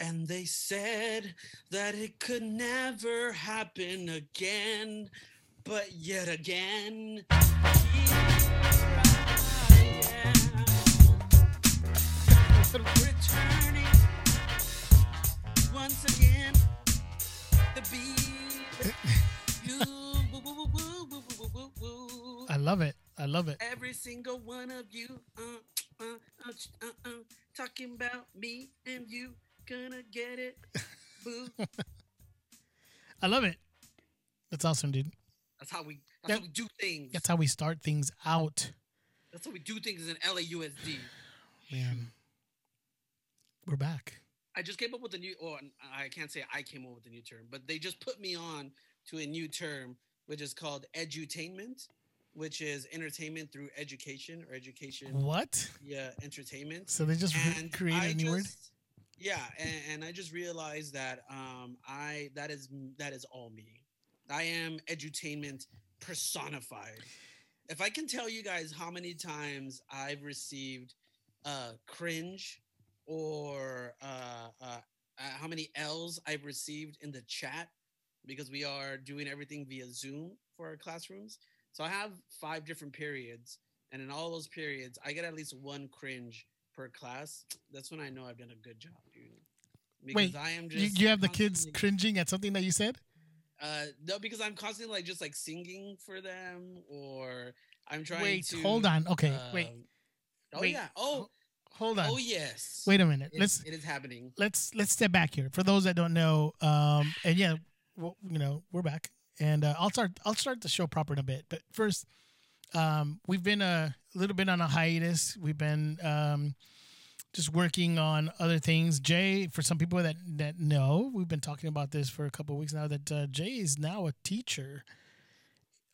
And they said that it could never happen again, but yet again. Returning once again to be you. Woo, woo, woo, woo, woo, woo, woo, woo. I love it. I love it. Every single one of you, uh, uh, uh, uh, uh, talking about me and you, gonna get it, boo. I love it. That's awesome, dude. That's how we. That's That- how we do things. That's how we start things out, That's how we do things in LAUSD. man. We're back. I just came up with a new. Or I can't say I came up with a new term, but they just put me on to a new term, which is called edutainment, which is entertainment through education or education. What? Yeah, entertainment. So they just and created a new word? Yeah, and, and I just realized that um, I that is that is all me. I am edutainment personified. If I can tell you guys how many times I've received uh, cringe or uh, uh, uh, how many L's I've received in the chat because we are doing everything via Zoom for our classrooms. So I have five different periods, and in all those periods, I get at least one cringe per class. That's when I know I've done a good job, dude. Wait, I am You, just you have the kids cringing at something that you said? uh, no, because I'm constantly like just like singing for them, or I'm trying to Wait, to. hold on. Okay, wait, um, Oh wait, yeah. Oh, hold on. oh yes. Wait a minute. It- let's it is happening. let's let's step back here for those that don't know. Um, and yeah, well, you know, we're back, and uh, I'll start I'll start the show proper in a bit. But first, um, we've been a little bit on a hiatus. We've been um, just working on other things. Jay, for some people that that know, we've been talking about this for a couple of weeks now. That uh, Jay is now a teacher.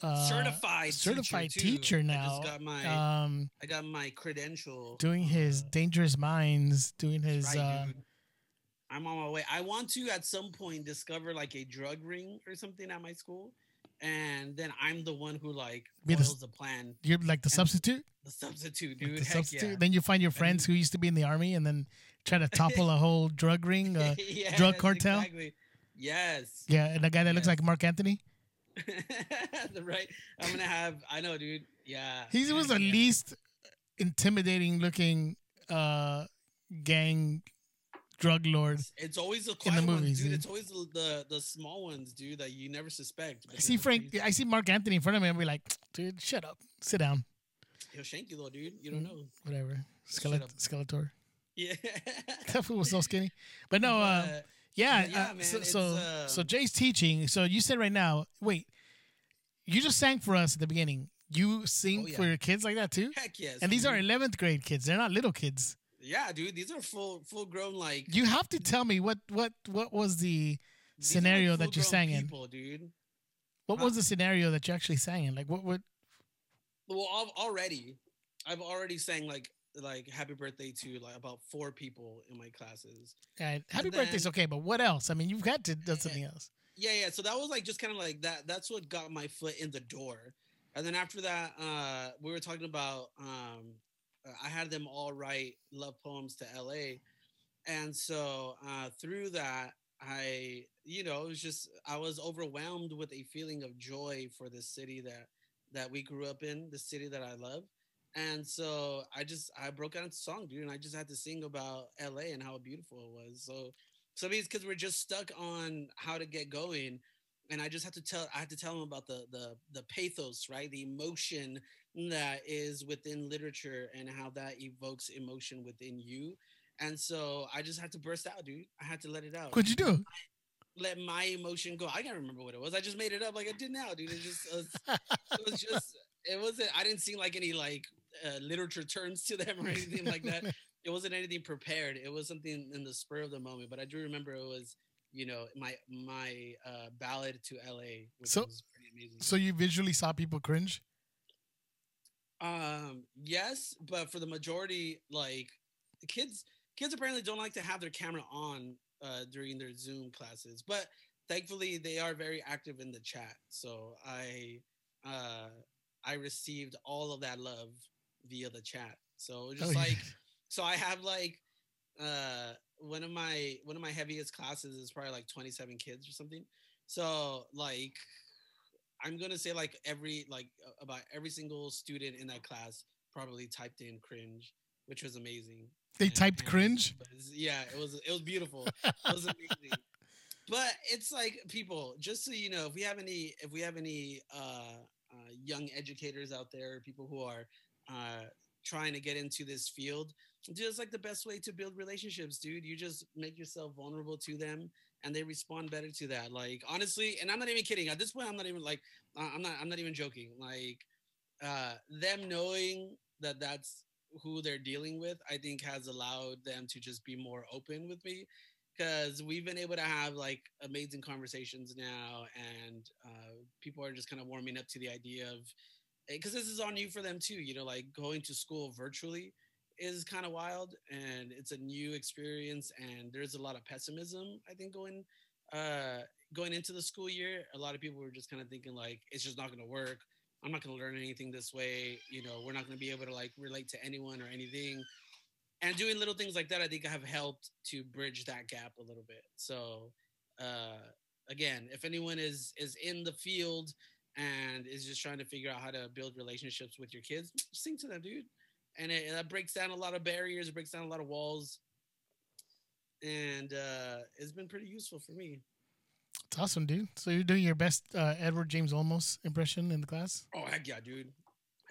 Uh, certified certified teacher, teacher now. I just got my um, I got my credential. doing his uh, dangerous minds, doing his right, uh. I'm on my way. I want to at some point discover like a drug ring or something at my school, and then I'm the one who like Be the the plan, you're like the substitute. the substitute, Like dude. the Heck substitute. yeah. Then you find your friends who used to be in the army, and then try to topple a whole drug ring. Uh, Yes, drug cartel? Exactly. Yes. yeah, and a guy that looks like Marc Anthony. the right. I'm gonna have. I know, dude. Yeah. He was the yeah. least intimidating looking uh, gang drug lord. It's- It's always the in the quiet ones, movies, dude. yeah. It's always the, the the small ones, dude, that you never suspect. I see Frank. I see Marc Anthony in front of me, and be like, "Dude, shut up, sit down, He'll shank you though, dude. You don't know. whatever." Skelet- Skeletor. Yeah. That fool was so skinny. But no, uh, But- yeah. yeah, uh, man, so so, so um, Jay's teaching. So you said right now, wait, you just sang for us at the beginning. You sing Oh, yeah. for your kids like that too? heck yes. And these are 11th grade kids. They're not little kids. Yeah, dude. These are full full grown like You have to tell me what what what was the are, like, scenario that you sang in. dude. What was the scenario that you actually sang in? Like what what Well, al- already, I've already sang like like happy birthday to like about four people in my classes. uh, happy And birthday's okay, but what else? I mean, you've got to do something else. Yeah, yeah. So that was like just kind of like that. That's what got my foot in the door. And then after that, uh, we were talking about. Um, I had them all write love poems to LA, and so uh, through that, I, you know, it was just I was overwhelmed with a feeling of joy for the city that that we grew up in, the city that I love. And so I just I broke out into song, dude, and I just had to sing about LA and how beautiful it was. So so it's because we're just stuck on how to get going, and I just had to tell I had to tell them about the the the pathos, right? The emotion that is within literature and how that evokes emotion within you. And so I just had to burst out, dude. I had to let it out. What'd you do? Let my emotion go. I can't remember what it was. I just made it up like I did now, dude. It just it was, it was just it wasn't. I didn't sing like any like uh, literature terms to them or anything like that it wasn't anything prepared. It was something in the spur of the moment. But I do remember it was, you know, my my uh, ballad to LA, So- was pretty amazing. so you visually saw people cringe? Um, yes, but for the majority, like kids, kids apparently don't like to have their camera on uh, during their Zoom classes. But thankfully, they are very active in the chat. So I uh, I received all of that love via the chat. So just Oh, yeah. like so I have like uh, one of my one of my heaviest classes is probably like 27 kids or something. So like, I'm gonna say like every like about every single student in that class probably typed in cringe, which was amazing. They typed and- cringe. yeah, it was it was beautiful. It was amazing. but it's like people, just so you know, if we have any if we have any uh, uh, young educators out there, people who are uh, trying to get into this field, just like the best way to build relationships, dude. You just make yourself vulnerable to them, and they respond better to that. Like honestly, and I'm not even kidding. At this point, I'm not even like I'm not I'm not even joking. Like uh, them knowing that that's who they're dealing with, I think has allowed them to just be more open with me because we've been able to have like amazing conversations now and uh, people are just kind of warming up to the idea of because this is on you for them too you know like going to school virtually is kind of wild and it's a new experience and there's a lot of pessimism i think going uh going into the school year. A lot of people were just kind of thinking like it's just not going to work. I'm not going to learn anything this way. You know we're not going to be able to like relate to anyone or anything. And doing little things like that i think have helped to bridge that gap a little bit. So uh again if anyone is is in the field and is just trying to figure out how to build relationships with your kids sing to them dude and it, that breaks down a lot of barriers it breaks down a lot of walls and uh it's been pretty useful for me It's awesome, dude. So you're doing your best uh, Edward James Olmos impression in the class. oh heck yeah dude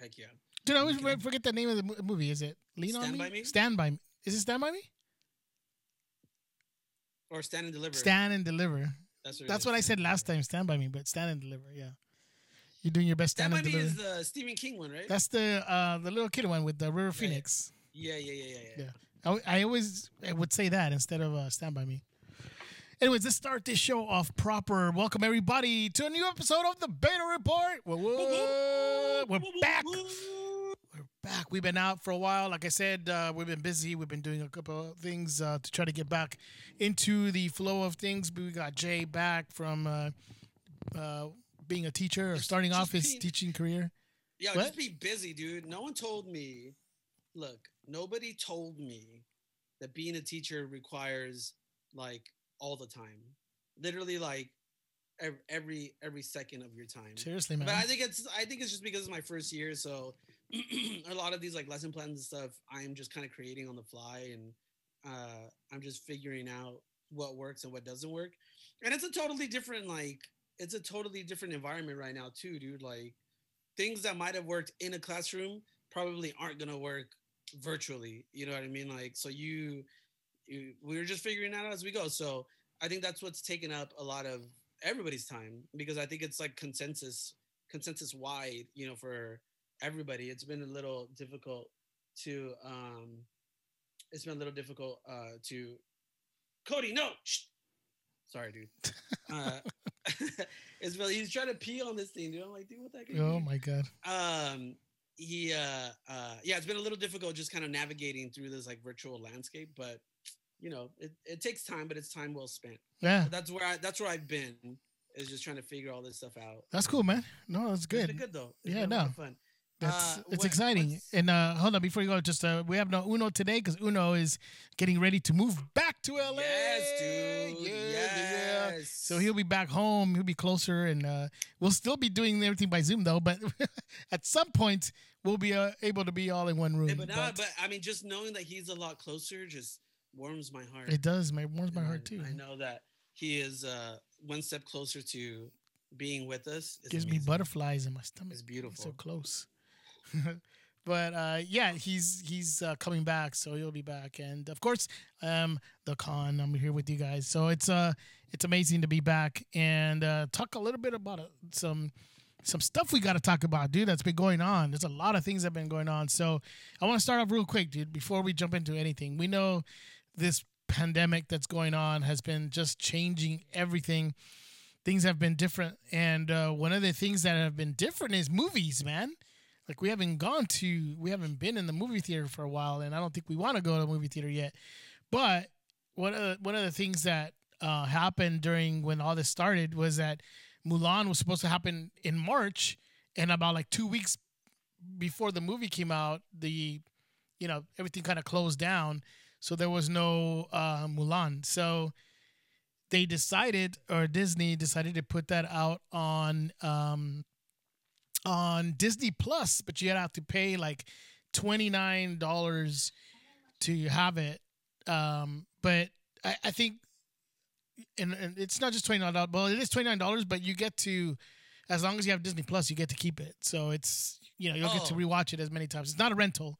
heck yeah Dude, I always Okay. forget the name of the movie. Is it Lean on Stand Me? By Me? Stand by Me. Is it Stand by Me? or stand and deliver Stand and Deliver. that's what, That's what I said last time. Stand by Me, but Stand and Deliver. Yeah, you're doing your best. by and is the stephen king one right That's the uh, the little kid one with the River. Phoenix. yeah yeah yeah yeah, yeah. Yeah. I, I always I would say that instead of uh, Stand by Me. Anyways, let's start this show off proper. Welcome everybody to a new episode of the Beta Report. Whoa, whoa. We're back. We're back. We've been out for a while. Like I said, uh, we've been busy. We've been doing a couple of things uh, to try to get back into the flow of things. But we got Jay back from uh, uh, being a teacher or Just- starting just off his being- teaching career. Yeah, What? just be busy, dude. No one told me. Look, nobody told me that being a teacher requires like all the time. Literally, like every every, every second of your time. Seriously, man. But I think it's I think it's just because it's my first year, so a lot of these like lesson plans and stuff I'm just kind of creating on the fly, and uh, I'm just figuring out what works and what doesn't work. And it's a totally different like it's a totally different environment right now too, dude. Like things that might have worked in a classroom probably aren't gonna work virtually. You know what I mean? Like so you, you we were just figuring that out as we go. So I think that's what's taken up a lot of everybody's time because I think it's like consensus consensus wide, you know, for everybody. It's been a little difficult to um it's been a little difficult uh to Cody, no. Shh. Sorry, dude. Uh it's really he's trying to pee on this thing, dude. I'm like, dude, what the heck? are you oh my god. um he uh uh yeah it's been a little difficult just kind of navigating through this like virtual landscape but you know it, it takes time but it's time well spent Yeah, but that's where i that's where i've been is just trying to figure all this stuff out that's cool, man. No, that's it's good. been good though It's Yeah, been a lot no. fun That's Uh, it's what- exciting. And uh, hold on, before you go, just uh, we have no Uno today because Uno is getting ready to move back to LA. yes dude Yeah, yeah. Yes So he'll be back home. He'll be closer, and uh, we'll still be doing everything by Zoom though. But at some point, we'll be uh, able to be all in one room. Yeah, but, now, but but i mean just knowing that he's a lot closer just warms my heart it does. My warms my And heart too. i know that he is uh one step closer to being with us It's Gives me butterflies in my stomach. It's beautiful. So close. but uh, yeah, he's he's uh, coming back, so he'll be back, and of course, um, the con. I'm here with you guys, so it's uh it's amazing to be back and uh, talk a little bit about uh, some some stuff we got to talk about, dude. That's been going on. There's a lot of things that have been going on. So I want to start off real quick, dude. Before we jump into anything, we know this pandemic that's going on has been just changing everything things have been different and uh, one of the things that have been different is movies man like we haven't gone to we haven't been in the movie theater for a while and i don't think we want to go to the movie theater yet but one of the, one of the things that uh, happened during when all this started was that mulan was supposed to happen in march and about like two weeks before the movie came out the you know everything kind of closed down so there was no uh, Mulan. So they decided, or Disney decided to put that out on um, on Disney Plus, but you have to pay like twenty nine dollars to have it. Um, but I, I think, and, and it's not just twenty nine dollars. Well, it is twenty nine dollars, but you get to, as long as you have Disney Plus, you get to keep it. So it's you know you'll get to Oh. rewatch it as many times. It's not a rental.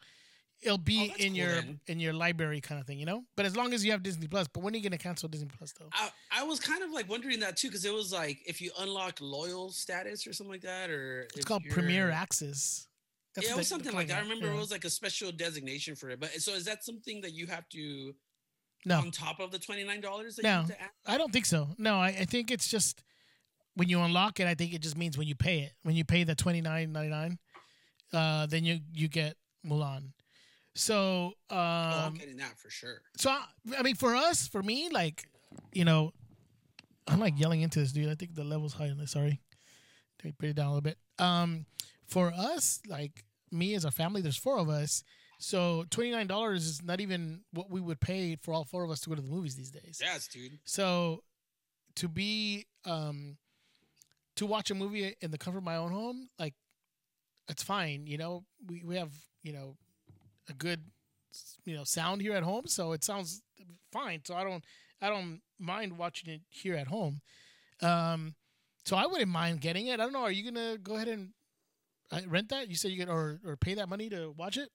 It'll be Oh, in cool your in your library kind of thing, you know. But as long as you have Disney Plus. But when are you gonna cancel Disney Plus though? I, I was kind of like wondering that too because it was like if you unlock loyal status or something like that, or It's called Premier Access. That's yeah, it was something like that. I remember yeah. it was like a special designation for it. But so is that something that you have to No, on top of the twenty nine dollars? No. you have to add? I don't think so. No, I, I think it's just when you unlock it. I think it just means when you pay it. When you pay the twenty nine ninety nine, uh, then you you get Mulan. So, oh, I'm um, getting that for sure. so I, I mean, for us, for me, like, you know, I'm like yelling into this dude. I think the level's high on this. Sorry, Let me put it down a little bit. Um, for us, like me as a family, there's four of us. So twenty nine dollars is not even what we would pay for all four of us to go to the movies these days. Yes, dude. So to be um to watch a movie in the comfort of my own home, like it's fine. You know, we, we have, you know, a good you know, sound here at home, so it sounds fine. So I don't I don't mind watching it here at home. Um so I wouldn't mind getting it. I don't know, are you gonna go ahead and uh, rent that? You said you could or or pay that money to watch it?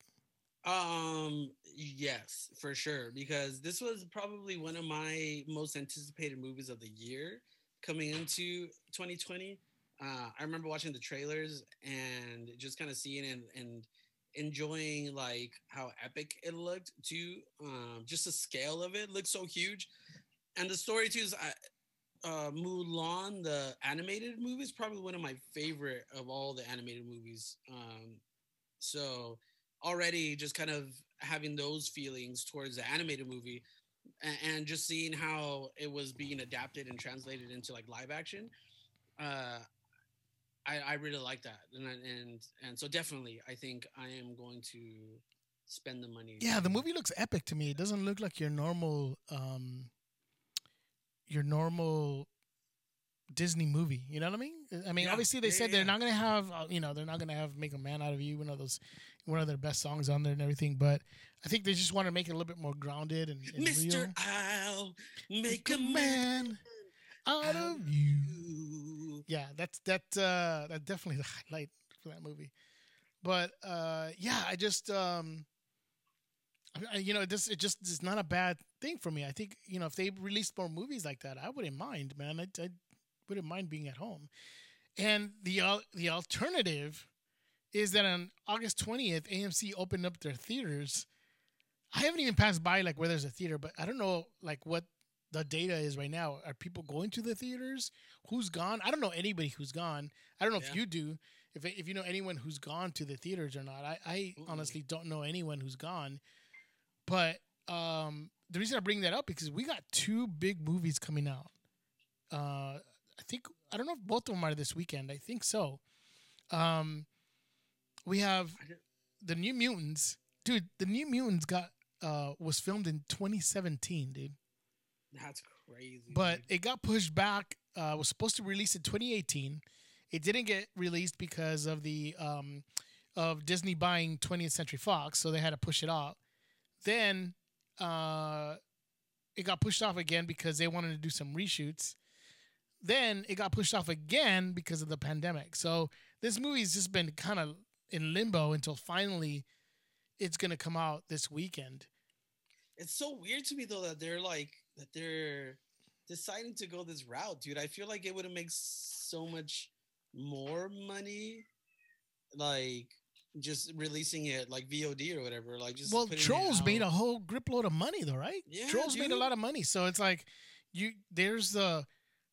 Um, yes, for sure. Because this was probably one of my most anticipated movies of the year coming into 2020. Uh, I remember watching the trailers and just kind of seeing and, and enjoying like how epic it looked too. Um, just the scale of it looked so huge, and the story too is. I, uh, Mulan, the animated movie, is probably one of my favorite of all the animated movies. Um, so already just kind of having those feelings towards the animated movie and, just seeing how it was being adapted and translated into like live action uh i i really like that and and and so definitely i think i am going to spend the money Yeah, the movie looks epic to me. It doesn't look like your normal um your normal Disney movie. You know what I mean? I mean, Yeah, obviously they yeah, said yeah, they're not gonna have uh, you know they're not gonna have "Make a Man Out of You" one of those one of their best songs on there and everything. But I think they just want to make it a little bit more grounded and, and mr real. i'll make a man out of you. Yeah, that's that. Uh, that definitely the highlight for that movie. But uh, yeah, I just um, I, I- you know, this it just it's not a bad thing for me. I think you know if they released more movies like that, I wouldn't mind, man. I, I wouldn't mind being at home. And the the alternative is that on August twentieth, AMC opened up their theaters. I haven't even passed by like where there's a theater, but I don't know like what the data is right now. Are people going to the theaters? Who's gone? I don't know anybody who's gone. I don't know if you do. If if you know anyone who's gone to the theaters or not. I, I Mm-mm. honestly don't know anyone who's gone. But um, the reason I bring that up because we got two big movies coming out. Uh, I think I don't know if both of them are this weekend. I think so. Um, we have the New Mutants, dude. The New Mutants got uh was filmed in 2017, dude. that's crazy But dude. it got pushed back. Uh, was supposed to release in 2018. It didn't get released because of the um, of Disney buying 20th Century Fox, so they had to push it off. Then uh, it got pushed off again because they wanted to do some reshoots. Then it got pushed off again because of the pandemic. So this movie's just been kind of in limbo until finally it's gonna come out this weekend. it's so weird to me though that they're like that they're deciding to go this route, dude. I feel like it would have made so much more money, like just releasing it like VOD or whatever. Like just well, Trolls made a whole grip load of money though, right? Yeah, Trolls made a lot of money, so it's like you there's the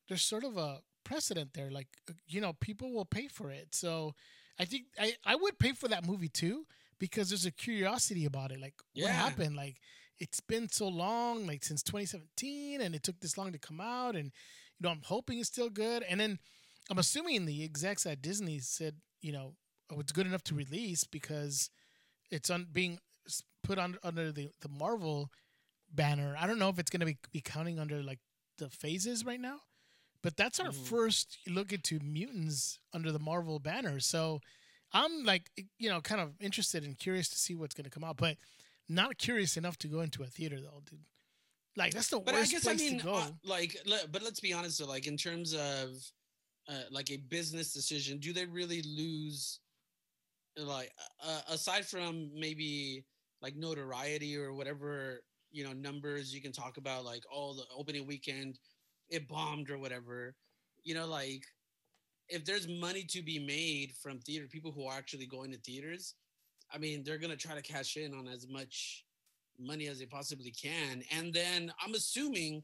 there's sort of a precedent there. Like uh, you know, people will pay for it. So I think I I would pay for that movie too because there's a curiosity about it. Like what happened? Like it's been so long, like since 2017, and it took this long to come out, and you know I'm hoping it's still good. And then I'm assuming the execs at Disney said, you know, oh, it's good enough to release because it's on being put on under the the Marvel banner. I don't know if it's going to be, be counting under like the phases right now, but that's our Mhm. first look into mutants under the Marvel banner. So I'm like, you know, kind of interested and curious to see what's going to come out, but not curious enough to go into a theater though, dude. Like that's the But I worst guess I mean, to go. uh, like, but let's be honest. though, like, in terms of uh, like a business decision, do they really lose? Like, uh, aside from maybe like notoriety or whatever you know numbers you can talk about, like, oh, the opening weekend it bombed or whatever. You know, like if there's money to be made from theater, people who are actually going to theaters, I mean, they're gonna try to cash in on as much money as they possibly can. And then I'm assuming,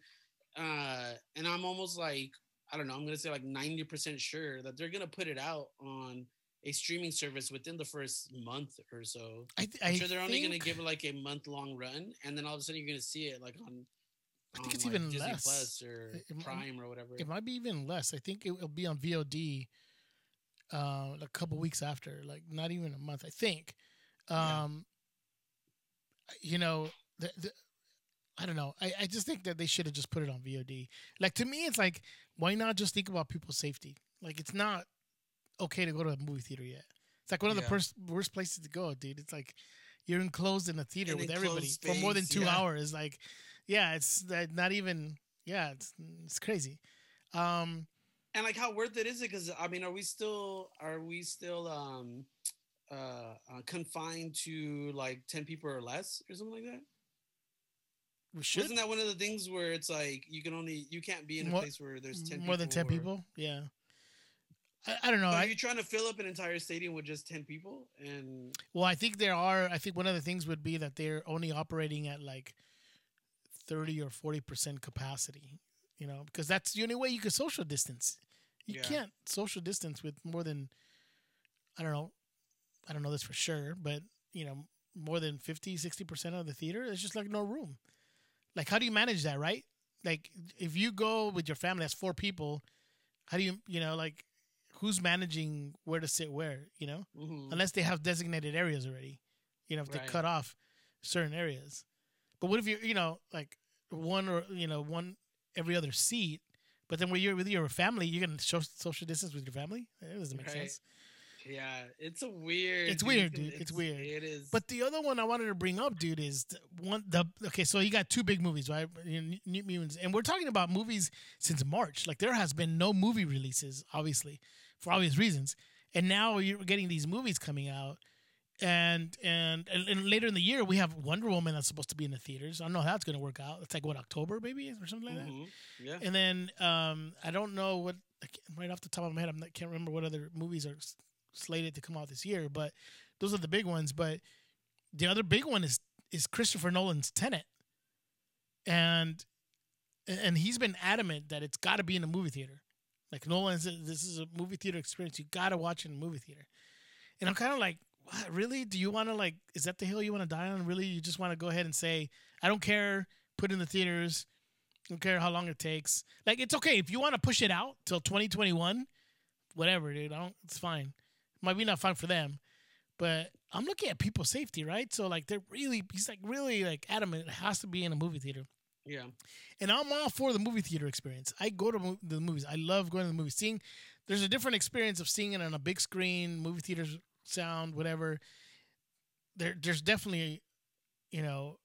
uh, and I'm almost like, I don't know, I'm gonna say like 90% sure that they're gonna put it out on a streaming service within the first month or so. I, th- I sure they're only gonna give it like a month long run, and then all of a sudden you're gonna see it like on. I think it's like, even Disney less. Plus or It- Prime or whatever. It might be even less. I think it will be on VOD uh, a couple weeks after, like not even a month. I think. Yeah. Um, You know, the, the, I don't know. I, I just think that they should have just put it on VOD. Like to me, it's like why not just think about people's safety? Like it's not okay to go to a movie theater yet. It's like one of the Yeah. worst places to go, dude. It's like you're enclosed in a theater An with everybody enclosed for more than two yeah. hours. Like, yeah, it's not even. Yeah, it's it's crazy. Um, and like how worth it is it because i mean are we still are we still um uh, uh confined to like 10 people or less or something like that we should isn't that one of the things where it's like you can only you can't be in a More- place where there's 10 more than ten or- people. Yeah, I, I don't know. So are you trying to fill up an entire stadium with just 10 people and well, I think there are. I think one of the things would be that they're only operating at like thirty or forty percent capacity. You know, because that's the only way you can social distance. You Yeah. can't social distance with more than I don't know. I don't know this for sure, but you know, more than 50, 60 percent of the theater, there's just like no room. Like, how do you manage that, right? Like, if you go with your family, that's four people. How do you, you know, like, who's managing where to sit where? You know, Mhm. unless they have designated areas already. You know, if they cut off certain areas. But what if you're, you know, like one or you know one every other seat? But then when you're with your family, you're gonna show social distance with your family. It doesn't make Right. sense. yeah it's a weird It's weird, dude. It's weird. it is But the other one I wanted to bring up, dude, is the one the okay. So you got two big movies, right? New Mutants, and we're talking about movies since March. Like there has been no movie releases, obviously, for obvious reasons. And now you're getting these movies coming out, and and and, later in the year we have Wonder Woman that's supposed to be in the theaters. I don't know how that's going to work out. It's like what October, maybe, or something like that. Mhm. yeah And then um, I don't know what right off the top of my head, I'm not, can't remember what other movies are slated to come out this year. But those are the big ones. But the other big one is is Christopher Nolan's Tenet, and and he's been adamant that it's got to be in a movie theater. Like Nolan said, this is a movie theater experience. You got to watch it in a movie theater. And I'm kind of like, what, really? Do you want to like? Is that the hill you want to die on? Really? You just want to go ahead and say, I don't care. Put it in the theaters. Don't care how long it takes. Like it's okay if you want to push it out till 2021. Whatever, dude. I don't. It's fine. Might be not fine for them, but I'm looking at people's safety, right? So like they're really, he's like really like adamant. It has to be in a movie theater, yeah and I'm all for the movie theater experience. I go to the movies. I love going to the movies. Seeing there's a different experience of seeing it on a big screen, movie theaters, sound, whatever. There, there's definitely, you know,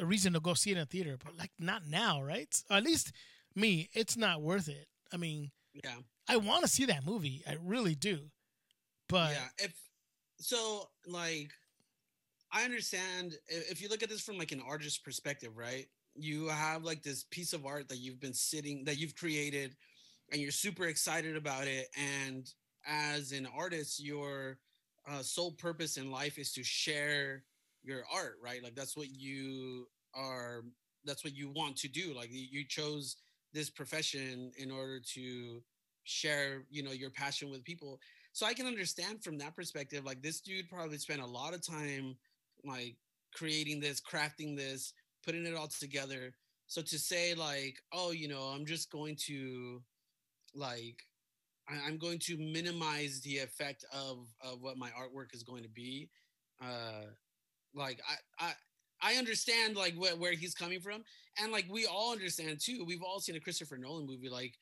a reason to go see it in a theater, but like not now, right? So at least me, it's not worth it. I mean, yeah I want to see that movie, I really do, but yeah if so like i understand if you look at this from like an artist perspective right you have like this piece of art that you've been sitting that you've created and you're super excited about it and as an artist your uh, sole purpose in life is to share your art right like that's what you are that's what you want to do like you you chose this profession in order to share you know your passion with people so I can understand from that perspective. Like this dude probably spent a lot of time like creating this, crafting this, putting it all together. So to say like, oh, you know, I'm just going to like I- I'm going to minimize the effect of of what my artwork is going to be. Uh like I I I understand like wh- where he's coming from, and like we all understand too. We've all seen a Christopher Nolan movie. Like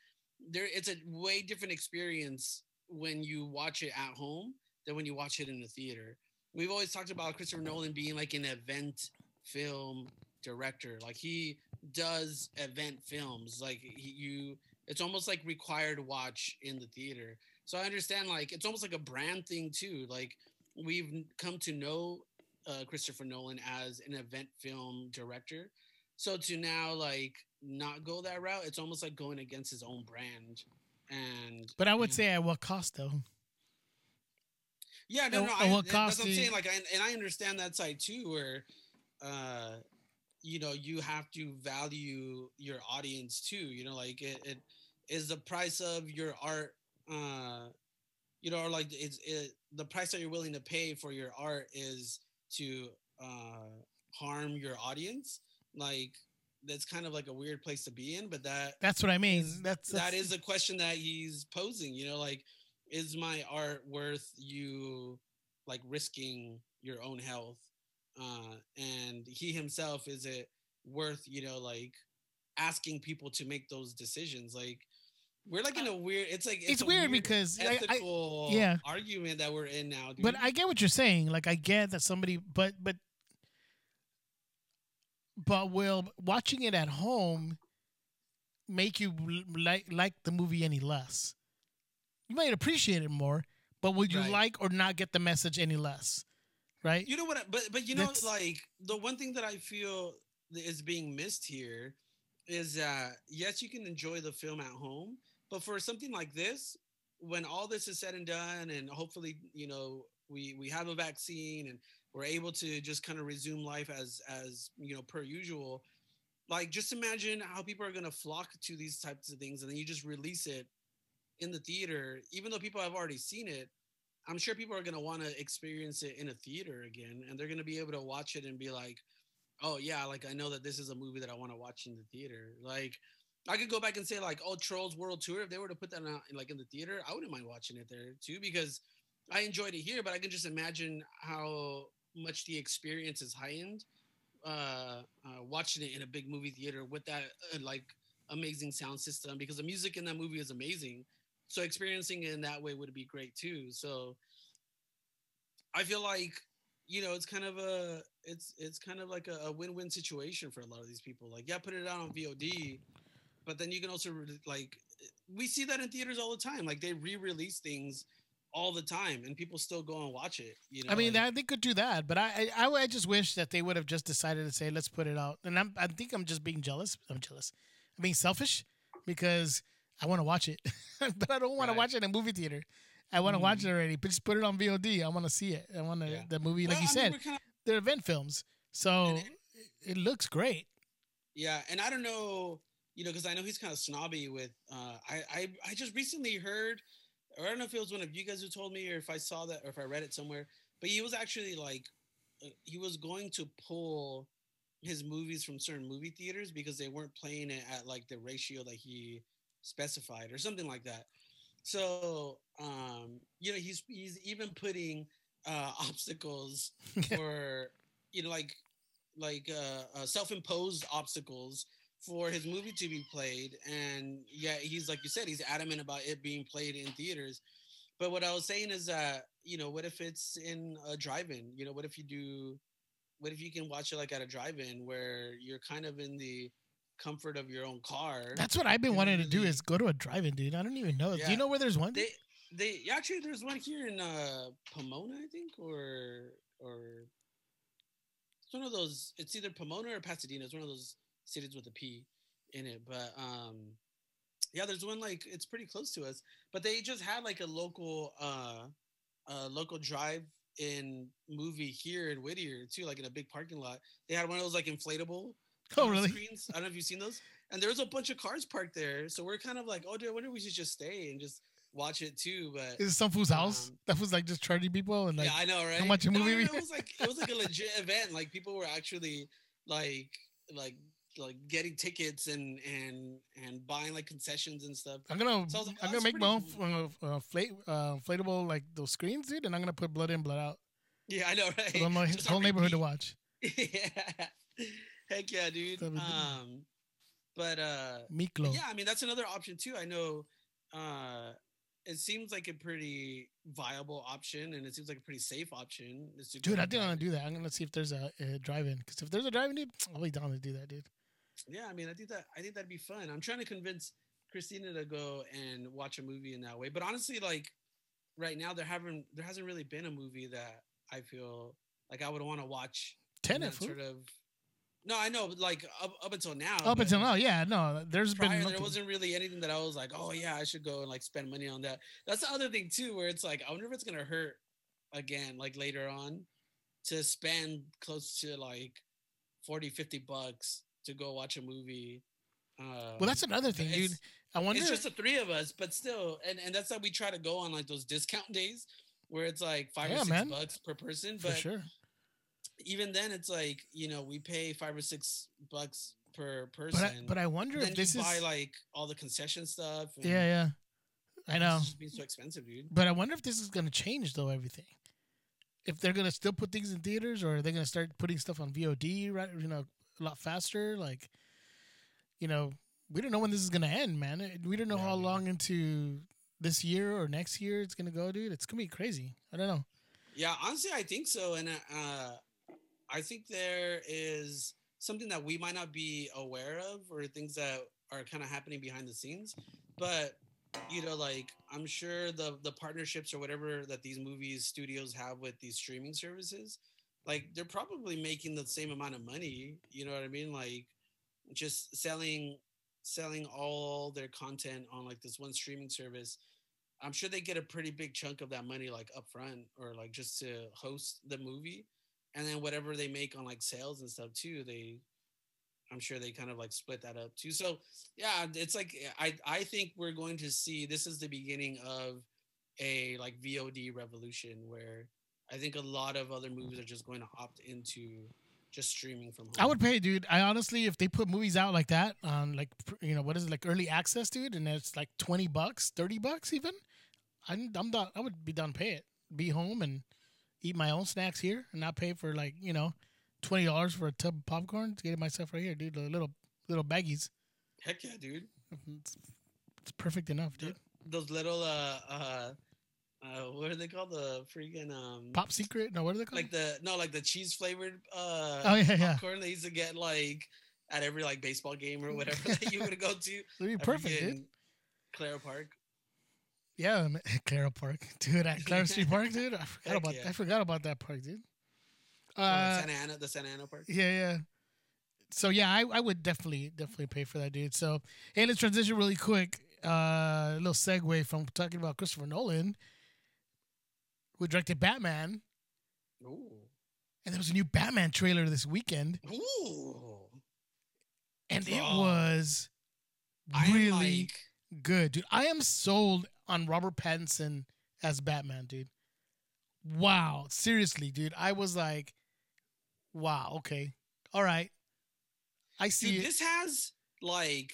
there, it's a way different experience when you watch it at home than when you watch it in the theater. We've always talked about Christopher Nolan being like an event film director. Like he does event films. Like he, you, it's almost like required watch in the theater. So I understand. Like it's almost like a brand thing too. Like we've come to know uh, Christopher Nolan as an event film director. So to now like not go that route, it's almost like going against his own brand. And But I would say at what cost though? yeah, no, no, at I, what that's cost what I'm saying. Like, I, and I understand that side too, where, uh, you know, you have to value your audience too. You know, like it, it is the price of your art, uh, you know, or like it's it, the price that you're willing to pay for your art is to uh, harm your audience. Like that's kind of like a weird place to be in, but that That's what I mean. is- That's, that that's a question that he's posing you know like is my art worth you like risking your own health uh and he himself is it worth you know like asking people to make those decisions like we're like in a weird it's like Uh, it's a weird because I- I- ethical yeah. argument that we're in now dude. But I get what you're saying. Like I get that somebody, but but but will watching it at home make you like like the movie any less? You might appreciate it more, but would you Right. like or not get the message any less? Right? You know what? I- But but you know, That's- like the one thing that I feel is being missed here is that yes, you can enjoy the film at home, but for something like this, when all this is said and done, and hopefully, you know, we we have a vaccine and we're able to just kind of resume life as as you know per usual. Like, just imagine how people are gonna flock to these types of things, and then you just release it in the theater, even though people have already seen it. I'm sure people are going to want to experience it in a theater again, and they're going to be able to watch it and be like, "Oh yeah, like I know that this is a movie that I want to watch in the theater." Like, I could go back and say like, "Oh, Trolls World Tour." If they were to put that out like in the theater, I wouldn't mind watching it there too because I enjoyed it here. But I can just imagine how much the experience is heightened uh, uh, watching it in a big movie theater with that uh, like amazing sound system because the music in that movie is amazing. So experiencing it in that way would be great too. So I feel like you know it's kind of a it's it's kind of like a, a win-win situation for a lot of these people. Like yeah, put it out on VOD, but then you can also re- like we see that in theaters all the time. Like they re-release things all the time, and people still go and watch it. You know, I mean, like- that, they could do that, but I, I, I just wish that they would have just decided to say, let's put it out. And I'm, I think I'm just being jealous. I'm jealous. I'm being selfish because I want to watch it, but I don't want Right. to watch it in a movie theater. I want to watch it mm. already, but just put it on VOD. I want to see it. I want to Yeah. the movie, Well, like you I said, we're kinda- they're event films, so it, it looks great. Yeah, and I don't know, you know, because I know he's kind of snobby with. Uh, I, I I just recently heard, or I don't know if it was one of you guys who told me, or if I saw that, or if I read it somewhere. But he was actually like, uh, he was going to pull his movies from certain movie theaters because they weren't playing it at like the ratio that he specified, or something like that. So, um, you know, he's he's even putting uh, obstacles for you know like like uh, uh, self-imposed obstacles for his movie to be played and yeah he's like you said he's adamant about it being played in theaters but what i was saying is that you know what if it's in a drive-in you know what if you do what if you can watch it like at a drive-in where you're kind of in the comfort of your own car That's what I've been wanting to do is go to a drive-in, dude. I don't even know. Do you know where there's one? they they actually there's one here in uh pomona i think or or it's one of those it's either pomona or pasadena it's one of those cities with a p in it but um yeah there's one like it's pretty close to us but they just had like a local uh uh local drive in movie here in whittier too like in a big parking lot they had one of those like inflatable Oh, really? screens. I don't know if you've seen those. And there was a bunch of cars parked there, so we're kind of like, oh, dude, I wonder if we should just stay and just watch it too. But Is it some fool's house? Um, that was like just charging people and like yeah, I know, right? much a movie no, It was like it was like a legit event. Like people were actually like like like getting tickets and and and buying like concessions and stuff. I'm gonna So like, I'm oh, gonna make my own uh, uh, uh, inflatable like those screens, dude, and I'm gonna put blood in, blood out. Yeah, I know, right? My Just whole neighborhood to watch. yeah. Heck yeah, dude. Um, but uh, Miklo. yeah, I mean that's another option too. I know. Uh, it seems like a pretty viable option, and it seems like a pretty safe option. is to go Dude, I didn't want to do that. I'm gonna see if there's a, a drive-in. Because if there's a drive-in, dude, I'll be down to do that, dude. Yeah, I mean, I think that I think that'd be fun. I'm trying to convince Christina to go and watch a movie in that way. But honestly, like right now, there haven't there hasn't really been a movie that I feel like I would want to watch. Tenet, sort of. No, I know, but like up, up until now. Up until now, yeah, no, there's Prior, been there wasn't really anything that I was like, oh yeah, I should go and like spend money on that. That's the other thing too, where it's like, I wonder if it's gonna hurt again, like later on, to spend close to like 40, 50 bucks to go watch a movie. Um, Well, that's another thing, dude. I wonder. it's just the three of us, but still, and and that's how we try to go on like those discount days where it's like five Yeah, or six man. bucks per person. for But sure. even then, it's like you know we pay five or six bucks per But person. I, but I wonder if this you is. buy like all the concession stuff. yeah, yeah. I it's know, just being so expensive, dude. but I wonder if this is gonna change though everything. If they're gonna still put things in theaters, or are they gonna start putting stuff on VOD, right? You know, a lot faster. Like, you know, we don't know when this is gonna end, man. We don't know Yeah, how long into this year or next year it's gonna go, dude. It's gonna be crazy. I don't know. Yeah, honestly, I think so, and uh, I think there is something that we might not be aware of, or things that are kind of happening behind the scenes. But you know, like I'm sure the the partnerships or whatever that these movies studios have with these streaming services, like they're probably making the same amount of money. You know what I mean? Like just selling selling all their content on like this one streaming service I'm sure they get a pretty big chunk of that money like upfront or like just to host the movie. And then whatever they make on like sales and stuff too, they I'm sure they kind of like split that up too. So yeah, it's like I I think we're going to see this is the beginning of a like VOD revolution where I think a lot of other movies are just going to opt into just streaming from home. I would pay, dude. I honestly, if they put movies out like that on like you know what is it like early access, dude, and it's like twenty bucks, thirty bucks even, I'm I'm done. I would be done pay it. Be home and eat my own snacks here, and not pay for like you know twenty dollars for a tub of popcorn to get it myself right here, dude. The little little baggies. Heck yeah, dude. It's, it's perfect enough, dude. Those little uh uh uh what are they called? The freaking um Pop secret? No, what are they called? like the no like the cheese flavored uh oh yeah, yeah. popcorn they used to get like at every like baseball game or whatever that you would go to. It'd be perfect, dude. in Claro Park. Yeah. Clara Park, dude. At Clara Street Park, dude. I forgot Heck about yeah. I forgot about that park, dude. Uh, like Santa Ana, the Santa Ana Park. Yeah, yeah. So yeah, I, I would definitely definitely pay for that, dude. So hey, let's transition really quick. Uh, a little segue from talking about Christopher Nolan, who directed Batman, Ooh. and there was a new Batman trailer this weekend, Ooh. and it was really like good, dude. I am sold on Robert Pattinson as Batman, dude. Wow, seriously, dude. I was like, wow, okay, all right. I see dude, this has like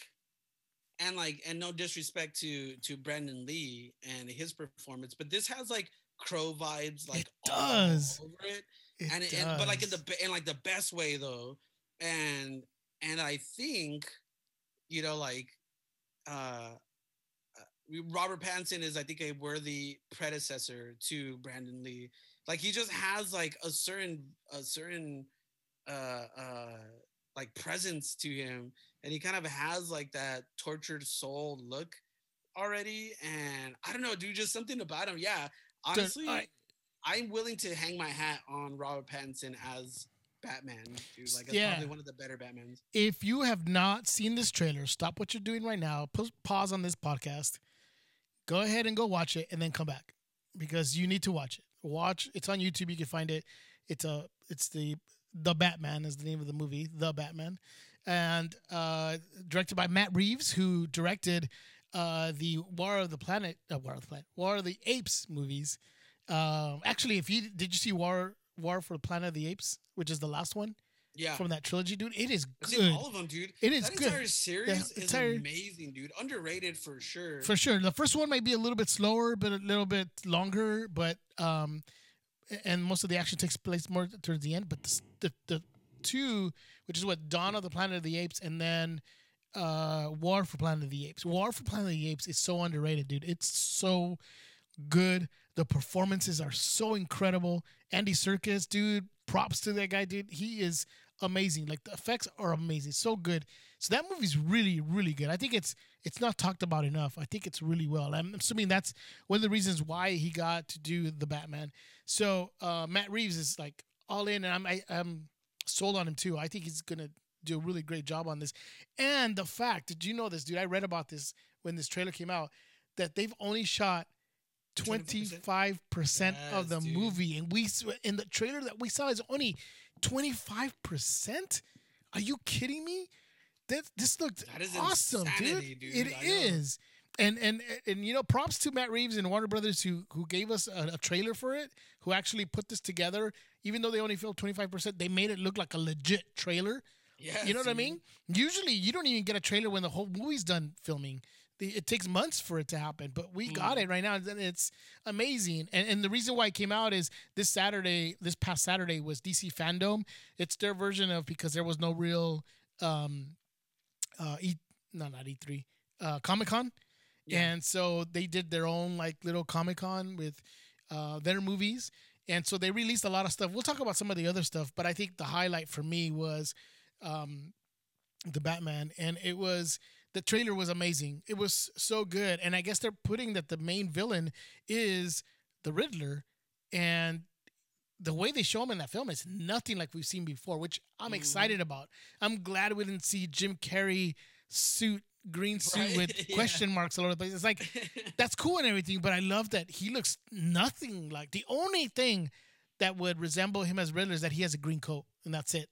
and like and no disrespect to to Brandon Lee and his performance, but this has like crow vibes like It does. all over it. It and, it- and but like in the in like the best way though. And and i think you know like uh uh, robert pattinson is i think a worthy predecessor to brandon lee. Like he just has like a certain a certain uh uh like presence to him. And he kind of has like that tortured soul look already. And i don't know dude just something about him. Yeah honestly I- I'm willing to hang my hat on Robert Pattinson as Batman, dude. Like, Yeah. probably one of the better Batmans. if you have not seen this trailer, stop what you're doing right now. Put, pause on this podcast. Go ahead and go watch it, and then come back because you need to watch it. Watch. It's on YouTube. You can find it. It's a. It's the the Batman is the name of the movie. The Batman, and uh, directed by Matt Reeves, who directed uh, the War of the Planet, uh, War of the Planet, War of the Apes movies. Um, actually, if you did you see War War for the Planet of the Apes, which is the last one Yeah. from that trilogy, dude? It is good. all of them, dude. It is that good. entire series The is entire- amazing, dude. Underrated for sure. for sure. The first one might be a little bit slower, but a little bit longer. But um, and most of the action takes place more towards the end. But the the, the two, which is what Dawn of the Planet of the Apes, and then uh, War for Planet of the Apes. War for Planet of the Apes is so underrated, dude. It's so good. The performances are so incredible. Andy Serkis, dude, props to that guy, dude. He is amazing. Like the effects are amazing, so good. So that movie's really, really good. I think it's it's not talked about enough. I think it's really well. I'm assuming that's one of the reasons why he got to do the Batman. So uh, Matt Reeves is like all in, and I'm I, am i am sold on him too. I think he's gonna do a really great job on this. And the fact, did you know this, dude? I read about this when this trailer came out that they've only shot 25% yes, of the dude. movie and we in the trailer that we saw is only 25%? Are you kidding me? That this looked awesome, insanity, dude. dude. It is. And and and you know, props to Matt Reeves and Warner Brothers who who gave us a, a trailer for it, who actually put this together. Even though they only filmed twenty five percent, they made it look like a legit trailer. Yeah, you know what I mean. Usually, you don't even get a trailer when the whole movie's done filming it takes months for it to happen, but we mm. got it right now, and it's amazing. And, and the reason why it came out is this Saturday, this past Saturday was DC Fandom. It's their version of because there was no real, um, uh, E, no, not E three, uh, Comic Con, yeah. and so they did their own like little Comic Con with, uh, their movies, and so they released a lot of stuff. We'll talk about some of the other stuff, but I think the highlight for me was, um, the Batman, and it was the trailer was amazing. It was so good, and I guess they're putting that the main villain is the Riddler, and the way they show him in that film is nothing like we've seen before, which I'm mm-hmm. excited about. I'm glad we didn't see Jim Carrey suit green suit right? with yeah. question marks all over the place. It's like that's cool and everything, but I love that he looks nothing like the only thing that would resemble him as Riddler is that he has a green coat and that's it.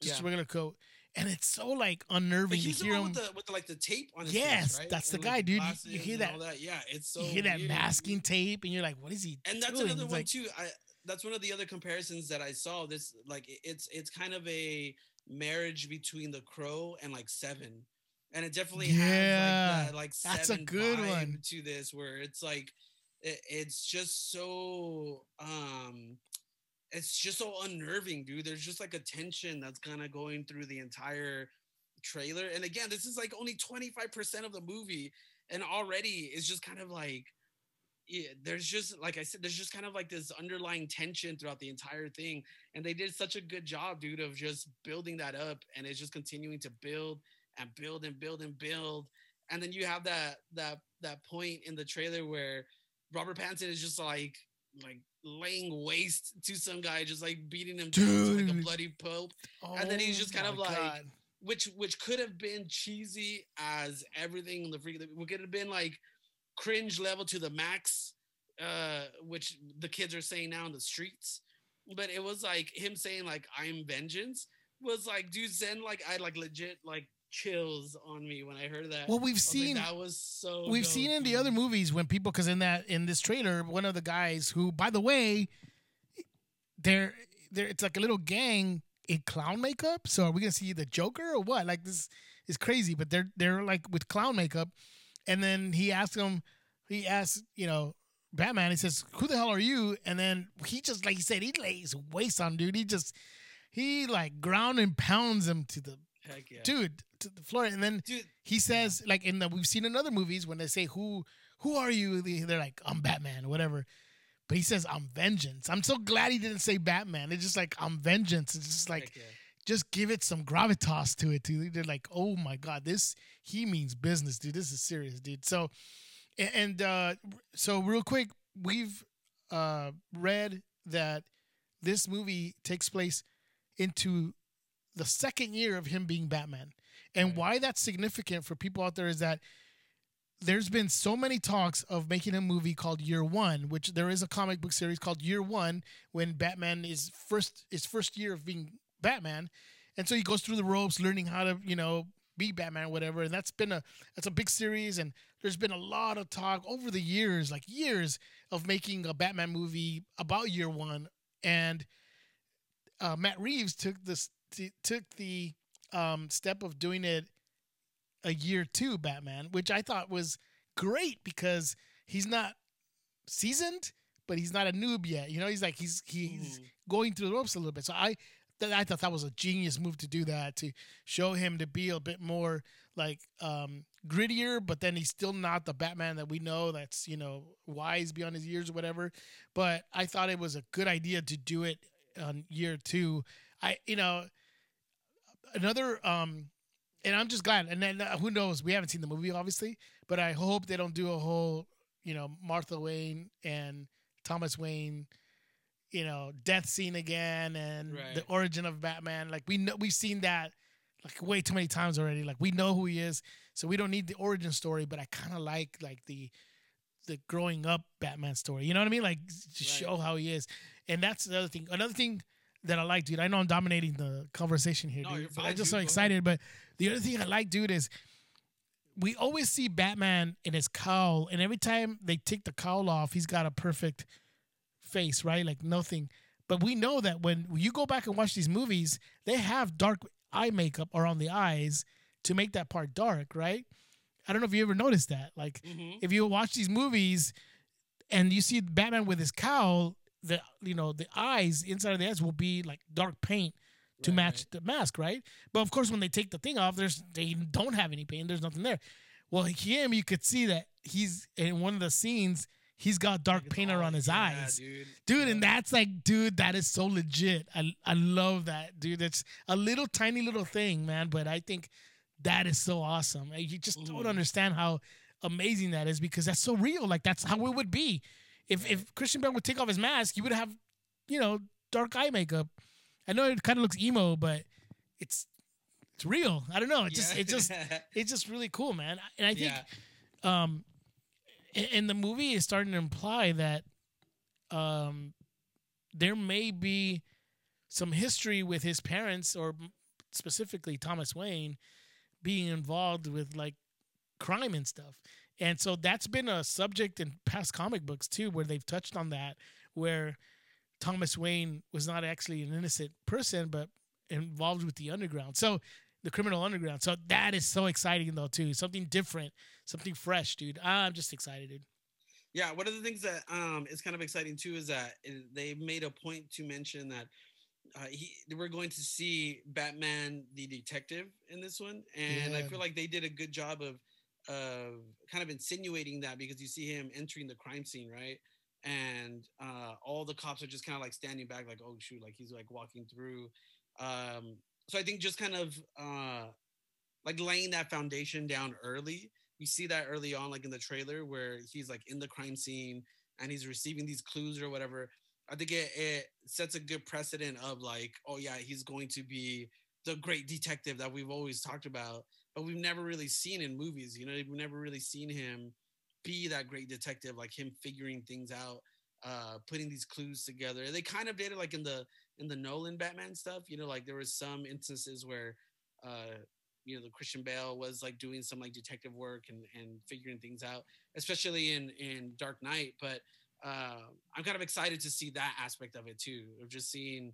Just yeah. a regular coat and it's so like unnerving to hear him with the, with the, like the tape on his yes face, right? that's and the guy dude. You, you, hear that, that, yeah it's so you hear that masking tape and you're like what is he and that's doing? another it's one like, too. I that's one of the other comparisons that i saw. This like it's it's kind of a marriage between the crow and like seven. And it definitely yeah, has like that like that's a good one. to this where it's like it, it's just so um it's just so unnerving, dude. There's just like a tension that's kind of going through the entire trailer. And again, this is like only 25% of the movie. And already it's just kind of like, yeah, there's just like I said, there's just kind of like this underlying tension throughout the entire thing. And they did such a good job, dude, of just building that up. And it's just continuing to build and build and build and build. And then you have that that that point in the trailer where Robert Pattinson is just like like laying waste to some guy, just like beating him down like a bloody pope. Oh, and then he's just kind of like, God. which which could have been cheesy as everything in the freak. We could have been like cringe level to the max, uh, which the kids are saying now in the streets. But it was like him saying like "I'm vengeance" was like, dude, Zen like I like legit like chills on me when I heard that. Well, we've seen like, that was so. We've dope, seen in the other movies when people, because in that in this trailer, one of the guys who, by the way, they're they're it's like a little gang in clown makeup. So are we gonna see the Joker or what? Like this is crazy, but they're they're like with clown makeup, and then he asks him, he asks, you know. Batman, he says, "Who the hell are you?" And then he just, like he said, he lays waste on dude. He just, he like ground and pounds him to the yeah. dude to the floor. And then dude, he says, like in the we've seen in other movies when they say who who are you? They're like I'm Batman or whatever. But he says I'm vengeance. I'm so glad he didn't say Batman. It's just like I'm vengeance. It's just like yeah. just give it some gravitas to it, dude. They're like, oh my god, this he means business, dude. This is serious, dude. So and uh so real quick, we've uh read that this movie takes place into the second year of him being Batman. And right. why that's significant for people out there is that there's been so many talks of making a movie called Year One, which there is a comic book series called Year One when Batman is first his first year of being Batman, and so he goes through the ropes, learning how to you know be Batman, whatever. And that's been a that's a big series, and there's been a lot of talk over the years, like years, of making a Batman movie about Year One, and uh, Matt Reeves took this t- took the um, step of doing it a year two Batman, which I thought was great because he's not seasoned, but he's not a noob yet. You know, he's like he's he's mm. going through the ropes a little bit. So I that I thought that was a genius move to do that to show him to be a bit more like um, grittier, but then he's still not the Batman that we know that's you know wise beyond his years or whatever. But I thought it was a good idea to do it on year two. I you know another um and I'm just glad. And then uh, who knows? We haven't seen the movie, obviously, but I hope they don't do a whole, you know, Martha Wayne and Thomas Wayne, you know, death scene again and Right. the origin of Batman. Like we know, we've seen that like way too many times already. Like we know who he is, so we don't need the origin story. But I kind of like like the the growing up Batman story. You know what I mean? Like to Right. show how he is. And that's another thing. Another thing that I like, dude. I know I'm dominating the conversation here, No, dude. you're but I'm just dude. so excited. But the other thing I like, dude, is we always see Batman in his cowl, and every time they take the cowl off, he's got a perfect face, right? Like nothing. But we know that when you go back and watch these movies, they have dark eye makeup around the eyes to make that part dark, right? I don't know if you ever noticed that. Like Mhm. if you watch these movies and you see Batman with his cowl, the you know the eyes inside of the eyes will be like dark paint to Right, match right. the mask, right? But of course, when they take the thing off, there's they don't have any paint. There's nothing there. Well, him, you could see that he's in one of the scenes. He's got dark paint all- around his yeah, eyes dude. dude and that's like dude that is so legit i i love that dude it's a little tiny little thing man but i think that is so awesome you just don't Mhm. understand how amazing that is because that's so real like that's how it would be if if christian bale would take off his mask he would have you know dark eye makeup i know it kind of looks emo but it's it's real i don't know it just Yeah. it just it's just really cool man and i think yeah. um and the movie is starting to imply that um there may be some history with his parents or specifically Thomas Wayne being involved with like crime and stuff. And so that's been a subject in past comic books too where they've touched on that where Thomas Wayne was not actually an innocent person but involved with the underground. So the criminal underground. So that is so exciting though too. Something different, something fresh, dude. I'm just excited, dude. Yeah, one of the things that um is kind of exciting too is that they made a point to mention that uh, he we're going to see Batman the detective in this one, and I feel like they did a good job of of kind of insinuating that because you see him entering the crime scene, right? And uh, all the cops are just kind of like standing back, like, oh shoot, like he's like walking through. Um, so I think just kind of uh, like laying that foundation down early we see that early on like in the trailer where he's like in the crime scene and he's receiving these clues or whatever i think it, it sets a good precedent of like oh yeah he's going to be the great detective that we've always talked about but we've never really seen in movies you know we've never really seen him be that great detective like him figuring things out uh putting these clues together they kind of did it like in the in the nolan batman stuff you know like there was some instances where uh you know the Christian Bale was like doing some like detective work and and figuring things out, especially in in Dark Knight. But uh, I'm kind of excited to see that aspect of it too, of just seeing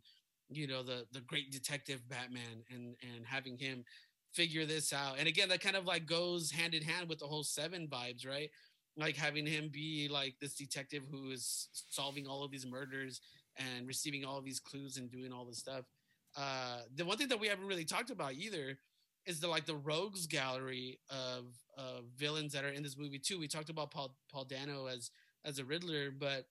you know the the great detective Batman and and having him figure this out. And again, that kind of like goes hand in hand with the whole Seven vibes, right? Like having him be like this detective who is solving all of these murders and receiving all of these clues and doing all this stuff. Uh, the one thing that we haven't really talked about either is the like the rogues gallery of of villains that are in this movie too. We talked about Paul Paul Dano as as a Riddler, but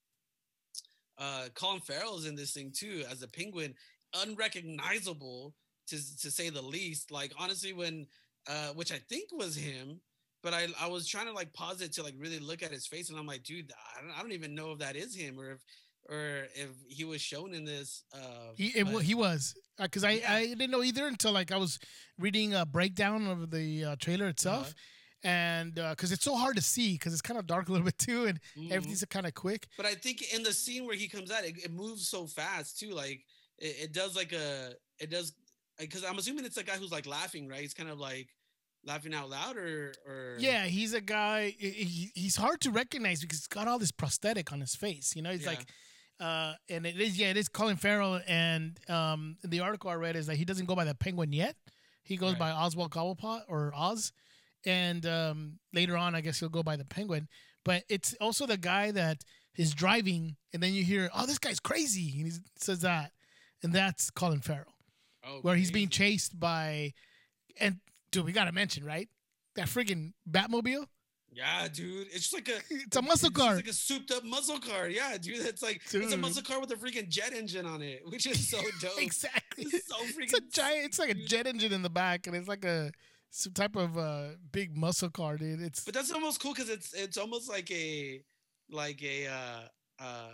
uh Colin Farrell is in this thing too as a penguin, unrecognizable to to say the least. Like honestly, when uh which I think was him, but I I was trying to like pause it to like really look at his face, and I'm like, dude, I don't, I don't even know if that is him or if or if he was shown in this. Uh, He it, but- he was because I Yeah. I didn't know either until like I was reading a breakdown of the uh, trailer itself, Uh-huh. and because it's so hard to see because it's kind of dark a little bit too, and Mhm. everything's kind of quick. But I think in the scene where he comes out, it, it moves so fast too. Like it, it does like a it does because I'm assuming it's a guy who's like laughing, right? He's kind of like laughing out loud or or Yeah, he's a guy. he- he- he's hard to recognize because he's got all this prosthetic on his face. You know, he's Yeah. like. Uh, and it is yeah, it is Colin Farrell. And um, the article I read is that he doesn't go by the Penguin yet. He goes Right. by Oswald Cobblepot or Oz, and um, later on, I guess he'll go by the Penguin. But it's also the guy that is driving, and then you hear, "Oh, this guy's crazy," and he says that, and that's Colin Farrell. Oh, where he's being chased by, and dude, we gotta mention right that friggin' Batmobile. Yeah, dude. It's just like a It's a muscle car. like a souped up muscle car. Yeah, dude. It's like it's a muscle car with a freaking jet engine on it, which is so dope. exactly. It's so freaking It's a giant. It's like a jet engine in the back, and it's like a some type of uh, big muscle car, dude. It's But that's almost cool because it's it's almost like a like a uh uh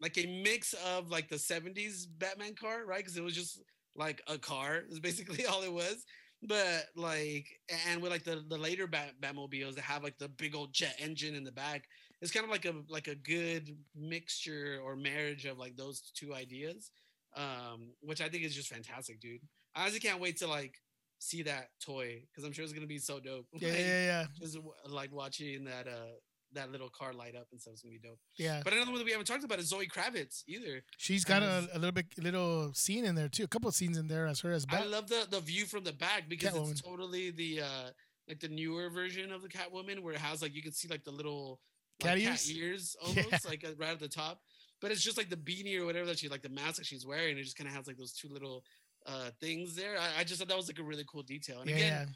like a mix of like the 70s Batman car, right? Because it was just like a car, is basically all it was. But like and with like the the later Bat Batmobiles that have like the big old jet engine in the back, it's kind of like a like a good mixture or marriage of like those two ideas. Um, which I think is just fantastic, dude. I honestly can't wait to like see that toy because I'm sure it's gonna be so dope. yeah, Like, yeah, yeah, just like watching that uh that little car light up and stuff is gonna be dope. yeah. But another one that we haven't talked about is Zoe Kravitz either. She's got a, a little bit, little scene in there too. A couple of scenes in there as her as I love the the view from the back because it's totally the uh like the newer version of the Catwoman where it has like you can see like the little Cat like, ears? ears Yeah. almost like uh, right at the top. But it's just like the beanie or whatever that she like the mask that she's wearing. It just kind of has like those two little uh things there. I, I just thought that was like a really cool detail. And yeah, again, yeah.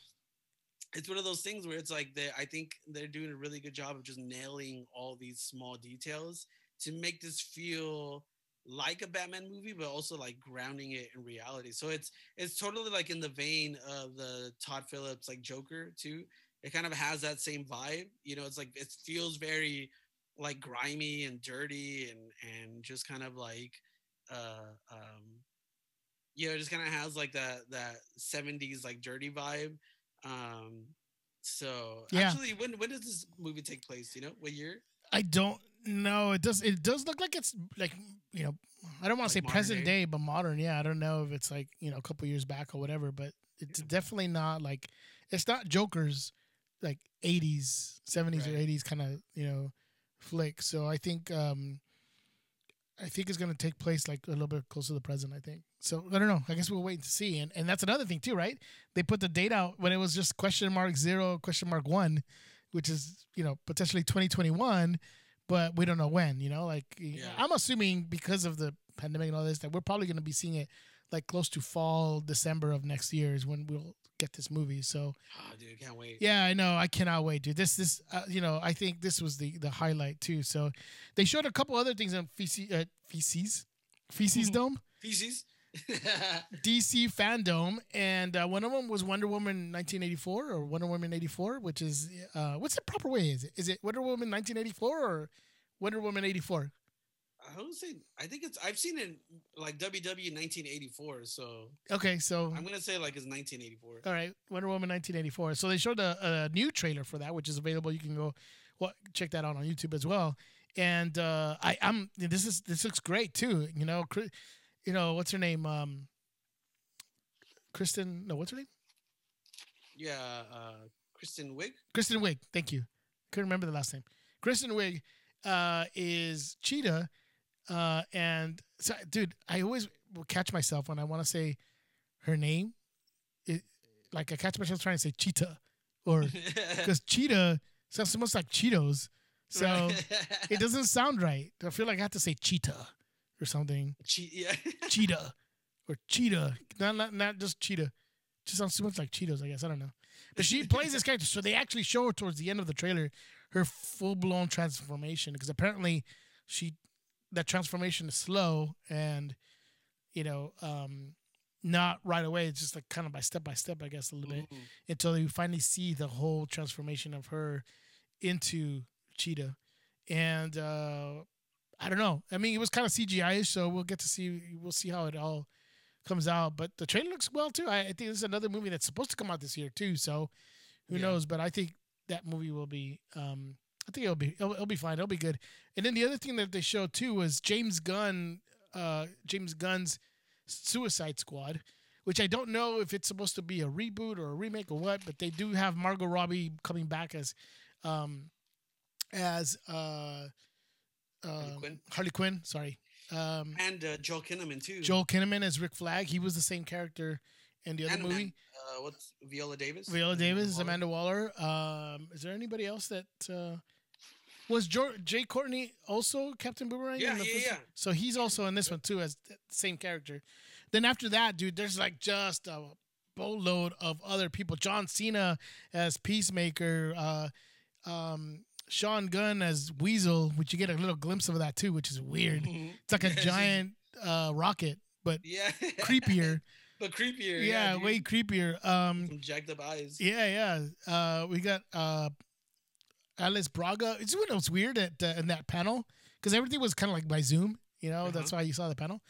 It's one of those things where it's like they I think they're doing a really good job of just nailing all these small details to make this feel like a Batman movie, but also like grounding it in reality. So it's it's totally like in the vein of the Todd Phillips like Joker too. It kind of has that same vibe. You know, it's like it feels very like grimy and dirty and and just kind of like uh um you know, it just kind of has like that that 70s like dirty vibe. Um so Yeah. actually when when does this movie take place? You know what year? I don't know. It does. It does look like it's like you know. I don't want to Like say present day? day, but modern. Yeah, I don't know if it's like you know a couple years back or whatever. But it's Yeah. definitely not like it's not Joker's like 80s, 70s or 80s kind of you know flick. So I think um I think it's gonna take place like a little bit closer to the present. I think. So I don't know. I guess we'll wait to see. And and that's another thing too, right? They put the date out when it was just question mark zero, question mark one, which is you know potentially 2021, but we don't know when. You know, like Yeah. I'm assuming because of the pandemic and all this that we're probably gonna be seeing it like close to fall, December of next year is when we'll get this movie. So Oh dude, can't wait. yeah, I know. I cannot wait, dude. This, this, uh, you know, I think this was the the highlight too. So they showed a couple other things on feces, uh, feces, feces dome, Feces. DC fandom, and uh, one of them was Wonder Woman 1984 or Wonder Woman 84, which is uh, what's the proper way? Is it is it Wonder Woman 1984 or Wonder Woman 84? I don't say I think it's I've seen it like WW 1984, so Okay, so I'm gonna say like it's 1984. All right, Wonder Woman 1984. So they showed a, a new trailer for that, which is available. You can go well, check that out on YouTube as well. And uh, I, I'm this is this looks great too. You know, you know what's her name? Um, Kristen. No, what's her name? Yeah, uh Kristen Wiig. Kristen Wiig. Thank you. Couldn't remember the last name. Kristen Wiig uh, is Cheetah, uh, and so, dude, I always will catch myself when I want to say her name. It, like I catch myself trying to say Cheetah, or because Cheetah sounds so much like Cheetos, so it doesn't sound right. I feel like I have to say Cheetah or something. Che- yeah. Cheetah or Cheetah, not not not just Cheetah. Just sounds too much like Cheetos, I guess. I don't know. But she plays this character, so they actually show her towards the end of the trailer her full blown transformation because apparently she that transformation is slow and you know um not right away. It's just like kind of by step by step, I guess, a little bit until you finally see the whole transformation of her into Cheetah. And uh, I don't know. I mean, it was kind of CGI, so we'll get to see. We'll see how it all comes out. But the trailer looks well too. I, I think this is another movie that's supposed to come out this year too. So who Yeah. knows? But I think that movie will be. Um, I think it'll be. It'll, it'll be fine. It'll be good. And then the other thing that they showed too was James Gunn. Uh, James Gunn's Suicide Squad, which I don't know if it's supposed to be a reboot or a remake or what, but they do have Margot Robbie coming back as, um, as uh, um, Quinn. Harley Quinn. Sorry, um, And uh, Joel Kinnaman too. Joel Kinnaman as Rick Flag. He was the same character in the other and movie. Uh, what's Viola Davis? Viola Davis. Amanda Waller. Um, is there anybody else that uh, was jo- Jai Courtney also Captain Boomerang? Yeah, in the yeah, yeah. So he's also in this one too as the same character. then after that, dude, there's like just a boatload of other people. John Cena as Peacemaker, uh, um, Sean Gunn as Weasel, which you get a little glimpse of that too, which is weird. It's like a giant uh, rocket, but yeah, creepier. but creepier. Yeah, dude. way creepier. Um, Some jacked up eyes. yeah, yeah. Uh, we got uh, Alice Braga. It's what was weird at uh, in that panel because everything was kind of like by Zoom. You know, that's why you saw the panel.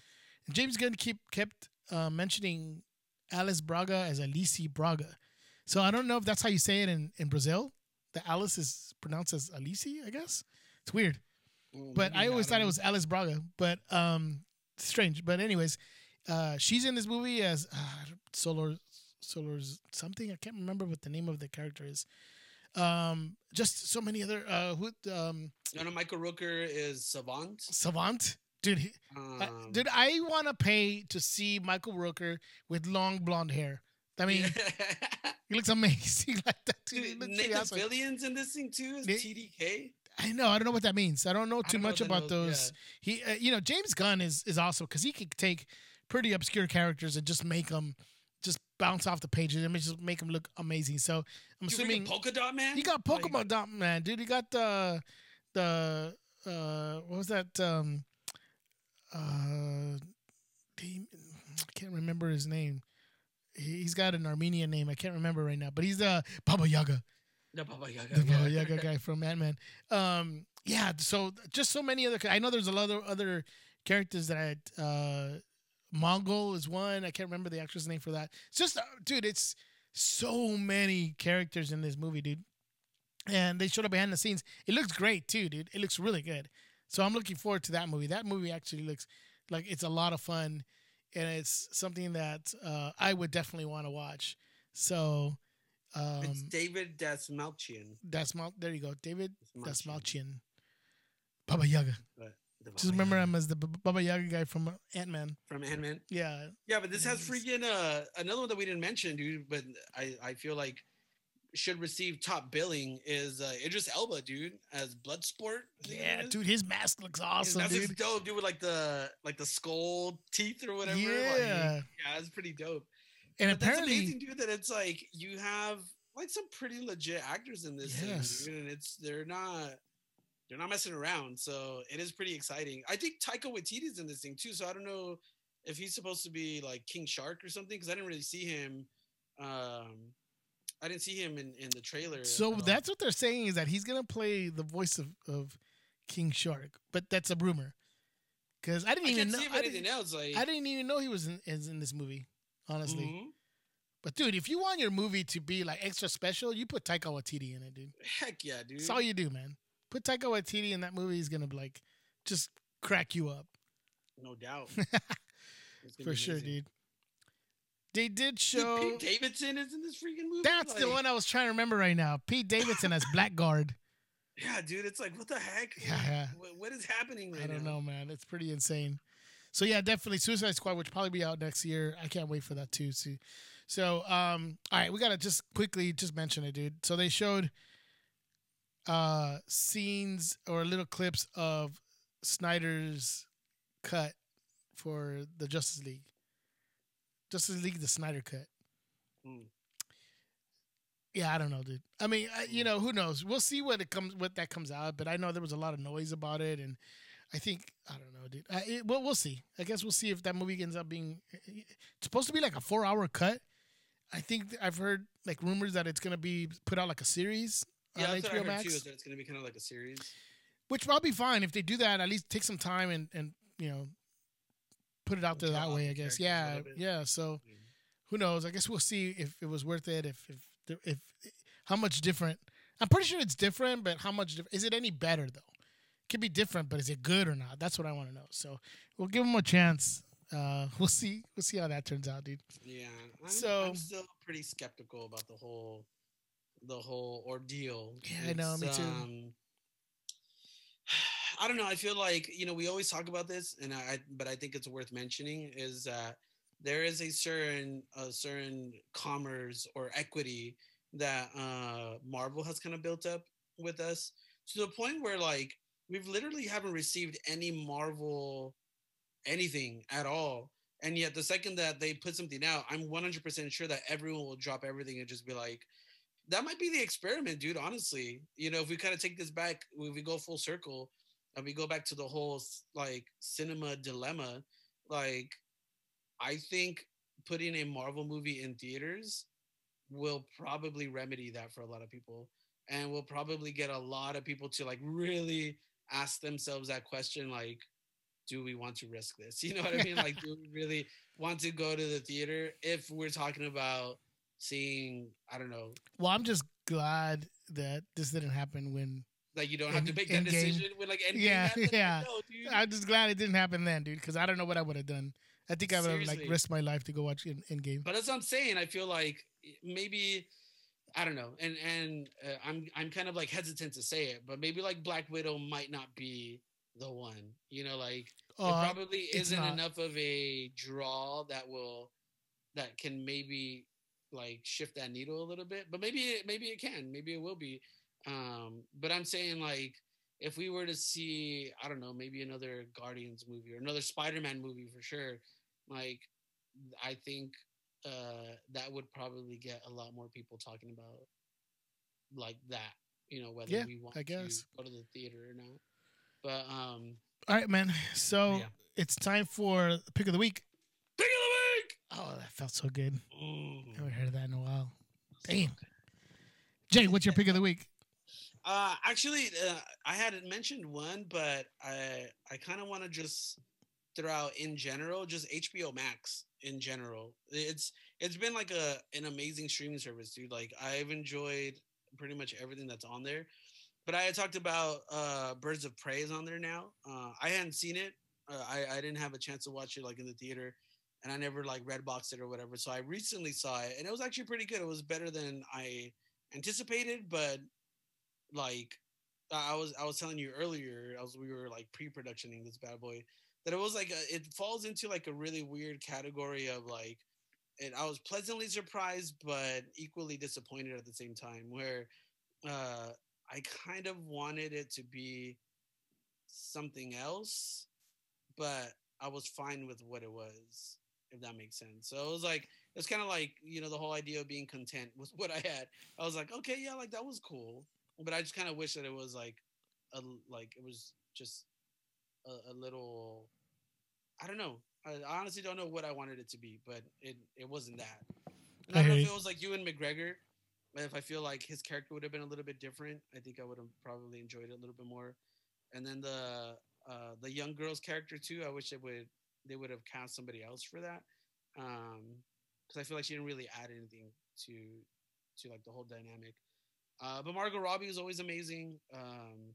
And James Gunn keep kept uh, mentioning Alice Braga as Alice Braga. So I don't know if that's how you say it in, in Brazil. The Alice is pronounced as Alice, I guess. It's weird. Mm, But I always thought it was Alice Braga. But um, strange. But anyways, uh, she's in this movie as uh, Solar Solar's something. I can't remember what the name of the character is. Um, just so many other uh, who um, No, no, Michael Rooker is Savant. Savant, dude. He, Um, dude, I want to pay to see Michael Rooker with long blonde hair. I mean, he looks amazing like that. Dude, he Dude, looks pretty Nathan. Fillion's in this thing too. Is TDK? I know. I don't know what that means. I don't know too don't much that about knows, those. He, uh, you know, James Gunn is is awesome because he could take pretty obscure characters and just make them just bounce off the pages and just make them look amazing. So I'm You assuming polka dot man. he got Like, Pokemon Dot Man, dude. He got the the uh what was that um uh I can't remember his name. He- He's got an Armenian name. I can't remember right now, but he's uh Baba Yaga, the Baba Yaga. the. Baba Yaga guy from Ant Man. Um, yeah. So just so many other. I know there's a lot of other characters that I uh Mongal is one. I can't remember the actress name for that. It's just, uh, dude, it's so many characters in this movie, dude. And they showed up behind the scenes. It looks great too, dude. It looks really good. So I'm looking forward to that movie. That movie actually looks like it's a lot of fun, and it's something that uh, I would definitely want to watch. So um, it's David Dastmalchian. that's Mal- there you go, David. Dastmalchian. Malchian. Baba Yaga. But the Just remember him as the Baba Yaga guy from Ant Man. from Ant Man. Yeah, Yeah, but this has freaking uh another one that we didn't mention, dude. But I I feel like should receive top billing is uh Idris Elba, dude, as Bloodsport. Yeah, dude. His mask looks His awesome, mask looks dude. dope, dude, with like the like the skull teeth or whatever. like, Yeah. yeah, it's pretty dope. And But that's apparently, amazing, dude. That it's like you have like some pretty legit actors in this Yes. thing, dude, and it's they're not they're not messing around. So it is pretty exciting. I think Taika Waititi's in this thing too. So I don't know if he's supposed to be like King Shark or something because I didn't really see him. Um, I didn't see him in in the trailer. so that's what they're saying is that he's gonna play the voice of, of King Shark, but that's a rumor. Because I didn't I even know. see I didn't, else. Like I didn't even know he was in, is in this movie. Honestly, mhm. but dude, if you want your movie to be like extra special, you put Taika Waititi in it, dude. heck yeah, dude. That's all you do, man. Put Taika Waititi in that movie. He's gonna be like just crack you up no doubt. For sure, dude. They did Dude, show. Pete Davidson is in this freaking movie. That's the one I was trying to remember right now. Pete Davidson as Blackguard. Yeah, dude. It's like what the heck? Yeah, yeah. What, what is happening right I don't now? know, man. It's pretty insane. So yeah, definitely Suicide Squad, which probably be out next year. I can't wait for that too. See, so um, all right, we gotta just quickly just mention it, dude. So they showed uh scenes or little clips of Snyder's cut for the Justice League. Justice League, the Snyder cut. Hmm. Yeah, I don't know, dude. I mean, I, you know, who knows? We'll see what it comes, what that comes out. But I know there was a lot of noise about it, and I think I don't know, dude. I, it, well, we'll see. I guess we'll see if that movie ends up being. It's supposed to be like a four-hour cut. I think I've heard like rumors that it's gonna be put out like a series Yeah, on that's what I HBO heard Max, too. Is that it's gonna be kind of like a series. which I'll be fine if they do that. At least take some time and and you know put it out there that way. I guess. Yeah, yeah. So Mhm. who knows? I guess we'll see if it was worth it. If if if how much different. I'm pretty sure it's different, but how much diff- is it any better though? It could be different, but is it good or not? That's what I want to know. So we'll give them a chance. Uh, we'll see. We'll see how that turns out, dude. Yeah. I'm, So- I'm still pretty skeptical about the whole the whole ordeal. Yeah, I know, me too. um, I don't know. I feel like you know we always talk about this, and I, but I think it's worth mentioning is that there is a certain a certain commerce or equity that uh, Marvel has kind of built up with us to the point where like we've literally haven't received any Marvel anything at all. And yet, the second that they put something out, I'm 100% sure that everyone will drop everything and just be like, that might be the experiment, dude. Honestly, you know, if we kind of take this back, if we go full circle and we go back to the whole like cinema dilemma, like, I think putting a Marvel movie in theaters will probably remedy that for a lot of people and will probably get a lot of people to like really ask themselves that question like do we want to risk this? You know what i mean? Like do we really want to go to the theater if we're talking about seeing i don't know. Well i'm just glad that this didn't happen when like you don't have to make that decision with like yeah yeah i'm just glad it didn't happen then dude because i don't know what i would have done I think I would have like risked my life to go watch in, Endgame. But as I'm saying, I feel like maybe I don't know, and and uh, I'm I'm kind of like hesitant to say it, but maybe like Black Widow might not be the one. You know, like uh, it probably isn't not. enough of a draw that will that can maybe like shift that needle a little bit. But maybe it, maybe it can, maybe it will be. Um, but I'm saying like if we were to see, I don't know, maybe another Guardians movie or another Spider-Man movie for sure, like I think uh, that would probably get a lot more people talking about like that. You know, whether yeah, we want I guess. to go to the theater or not. But um All right, man. So yeah. it's time for pick of the week. Pick of the week. Oh, that felt so good. Mm. I haven't heard of that in a while. Damn. Jay, what's your pick of the week? Uh, actually, uh, I hadn't mentioned one, but I I kind of want to just throw out in general, just HBO Max in general. It's it's been like a an amazing streaming service, dude. Like I've enjoyed pretty much everything that's on there. But I had talked about uh, Birds of Prey is on there now. Uh, I hadn't seen it. Uh, I I didn't have a chance to watch it like in the theater, and I never like red boxed it or whatever. So I recently saw it, and it was actually pretty good. It was better than I anticipated, but like I was I was telling you earlier, as we were like pre-productioning this bad boy that it was like a, it falls into like a really weird category of like and I was pleasantly surprised but equally disappointed at the same time where uh I kind of wanted it to be something else but I was fine with what it was if that makes sense. So it was like it's kind of like you know the whole idea of being content with what I had. I was like, okay, yeah, like that was cool but I just kind of wish that it was like a like it was just a, a little. I don't know. I honestly don't know what I wanted it to be, but it it wasn't that. And I, I don't know if it was like Ewan McGregor. If I feel like his character would have been a little bit different, I think I would have probably enjoyed it a little bit more. And then the uh, the young girl's character too. I wish they would they would have cast somebody else for that, because um, I feel like she didn't really add anything to to like the whole dynamic. Uh, but Margot Robbie is always amazing. Um,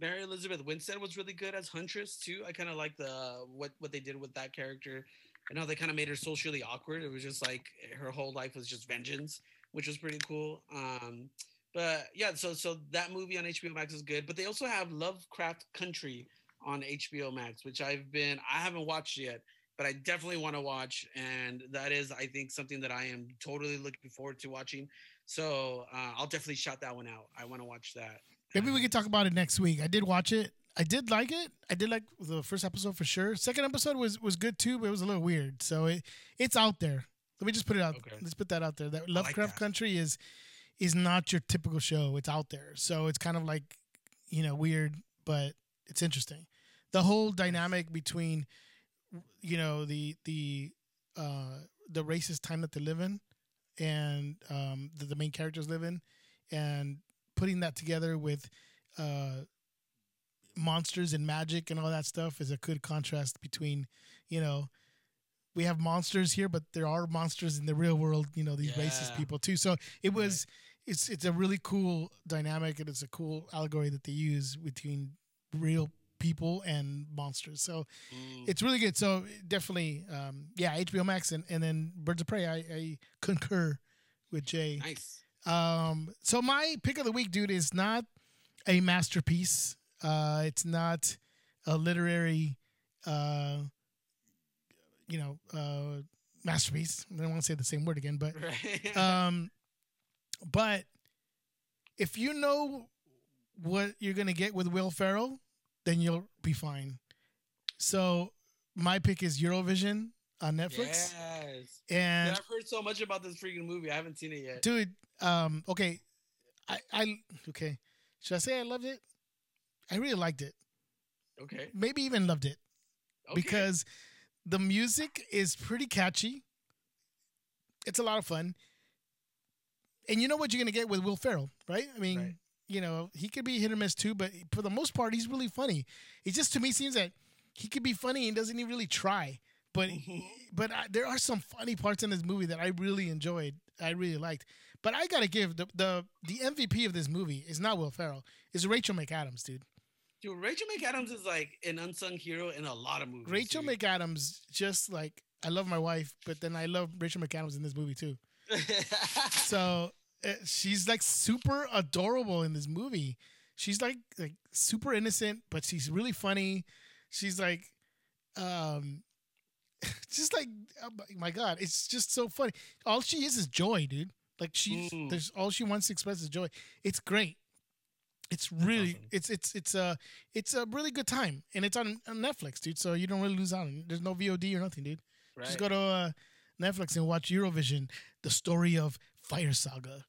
Mary Elizabeth Winstead was really good as Huntress too. I kind of like the what what they did with that character, and how they kind of made her socially awkward. It was just like her whole life was just vengeance, which was pretty cool. Um, but yeah, so so that movie on HBO Max is good. But they also have Lovecraft Country on HBO Max, which I've been I haven't watched yet, but I definitely want to watch, and that is I think something that I am totally looking forward to watching. So uh, I'll definitely shout that one out. I want to watch that. Maybe we could talk about it next week. I did watch it. I did like it. I did like the first episode for sure. Second episode was was good too, but it was a little weird. So it it's out there. Let me just put it out. Okay. Let's put that out there. That Lovecraft like that. Country is is not your typical show. It's out there. So it's kind of like you know weird, but it's interesting. The whole dynamic between you know the the uh the racist time that they live in and um, that the main characters live in, and putting that together with uh, monsters and magic and all that stuff is a good contrast between, you know, we have monsters here, but there are monsters in the real world. You know, these yeah. racist people too. So it was. Right. It's it's a really cool dynamic and it's a cool allegory that they use between real people and monsters. So mm. it's really good. So definitely, um, yeah, HBO Max and, and then Birds of Prey. I, I concur with Jay. Nice. Um, so my pick of the week, dude, is not a masterpiece. Uh, it's not a literary, uh, you know, uh, masterpiece. I don't want to say the same word again, but, right. um, but if you know what you're gonna get with Will Ferrell, then you'll be fine. So my pick is Eurovision on Netflix. Yes. And Yeah, I've heard so much about this freaking movie. I haven't seen it yet. dude, um, okay, I, I, okay, should I say I loved it? I really liked it. Okay. Maybe even loved it okay. because the music is pretty catchy. It's a lot of fun, and you know what you're gonna get with Will Ferrell, right? I mean, Right. You know, he could be hit or miss too, but for the most part, he's really funny. It just to me seems that he could be funny and doesn't even really try. But Mhm. but I, there are some funny parts in this movie that I really enjoyed. I really liked. But I gotta give the the the MVP of this movie is not Will Ferrell. Is Rachel McAdams, dude. Dude, Rachel McAdams is like an unsung hero in a lot of movies. Rachel dude. McAdams, just like I love my wife, but then I love Rachel McAdams in this movie too. So she's like super adorable in this movie. She's like like super innocent, but she's really funny. She's like, um, just like oh my- god, it's just so funny. All she is is joy, dude. Like she's Mm. there's all she wants to express is joy. It's great. It's really awesome. it's it's it's a it's a really good time, and it's on, on Netflix, dude. So you don't really lose out. There's no VOD or nothing, dude. right. Just go to uh, Netflix and watch Eurovision, the story of Fire Saga.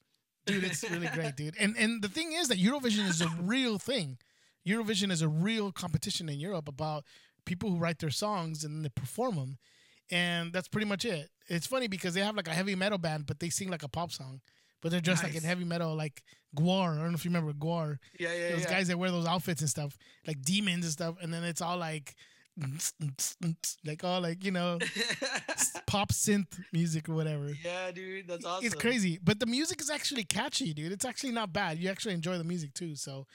Dude, it's really great, dude. And and the thing is that Eurovision is a real thing. Eurovision is a real competition in Europe about people who write their songs and they perform them. And that's pretty much it. It's funny because they have like a heavy metal band, but they sing like a pop song. But they're dressed like in heavy metal, like Gwar. I don't know if you remember Gwar yeah, yeah, those yeah. guys that wear those outfits and stuff, like demons and stuff, and then it's all like, like all like you know, pop synth music or whatever. yeah, dude, that's awesome. It's crazy, but the music is actually catchy, dude. It's actually not bad. You actually enjoy the music too, so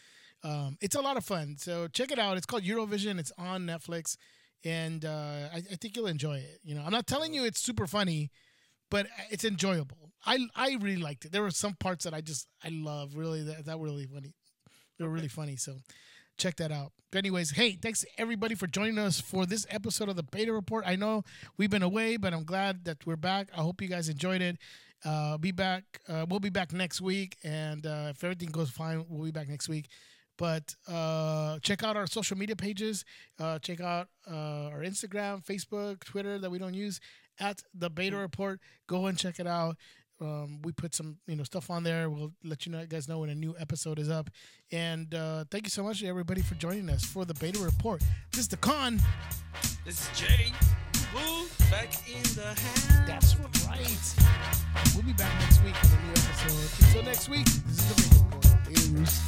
um, it's a lot of fun. So check it out. It's called Eurovision. It's on Netflix, and uh, I, I think you'll enjoy it. You know, I'm not telling you it's super funny, but it's enjoyable. I I really liked it. There were some parts that I just I love really that that were really funny. They were really funny. So check that out. But anyways, hey, thanks everybody for joining us for this episode of the Beta Report. I know we've been away, but I'm glad that we're back. I hope you guys enjoyed it. Uh, be back. Uh, we'll be back next week, and uh, if everything goes fine, we'll be back next week. But uh, check out our social media pages. Uh, check out uh, our Instagram, Facebook, Twitter that we don't use at the Beta Report. Go and check it out. Um, we put some you know stuff on there. We'll let you know, guys know when a new episode is up. And uh, thank you so much everybody for joining us for the beta report. This is the con. This is Jay. Woo, back in the house. That's right. We'll be back next week with a new episode. Until next week, this is the beta report. Peace.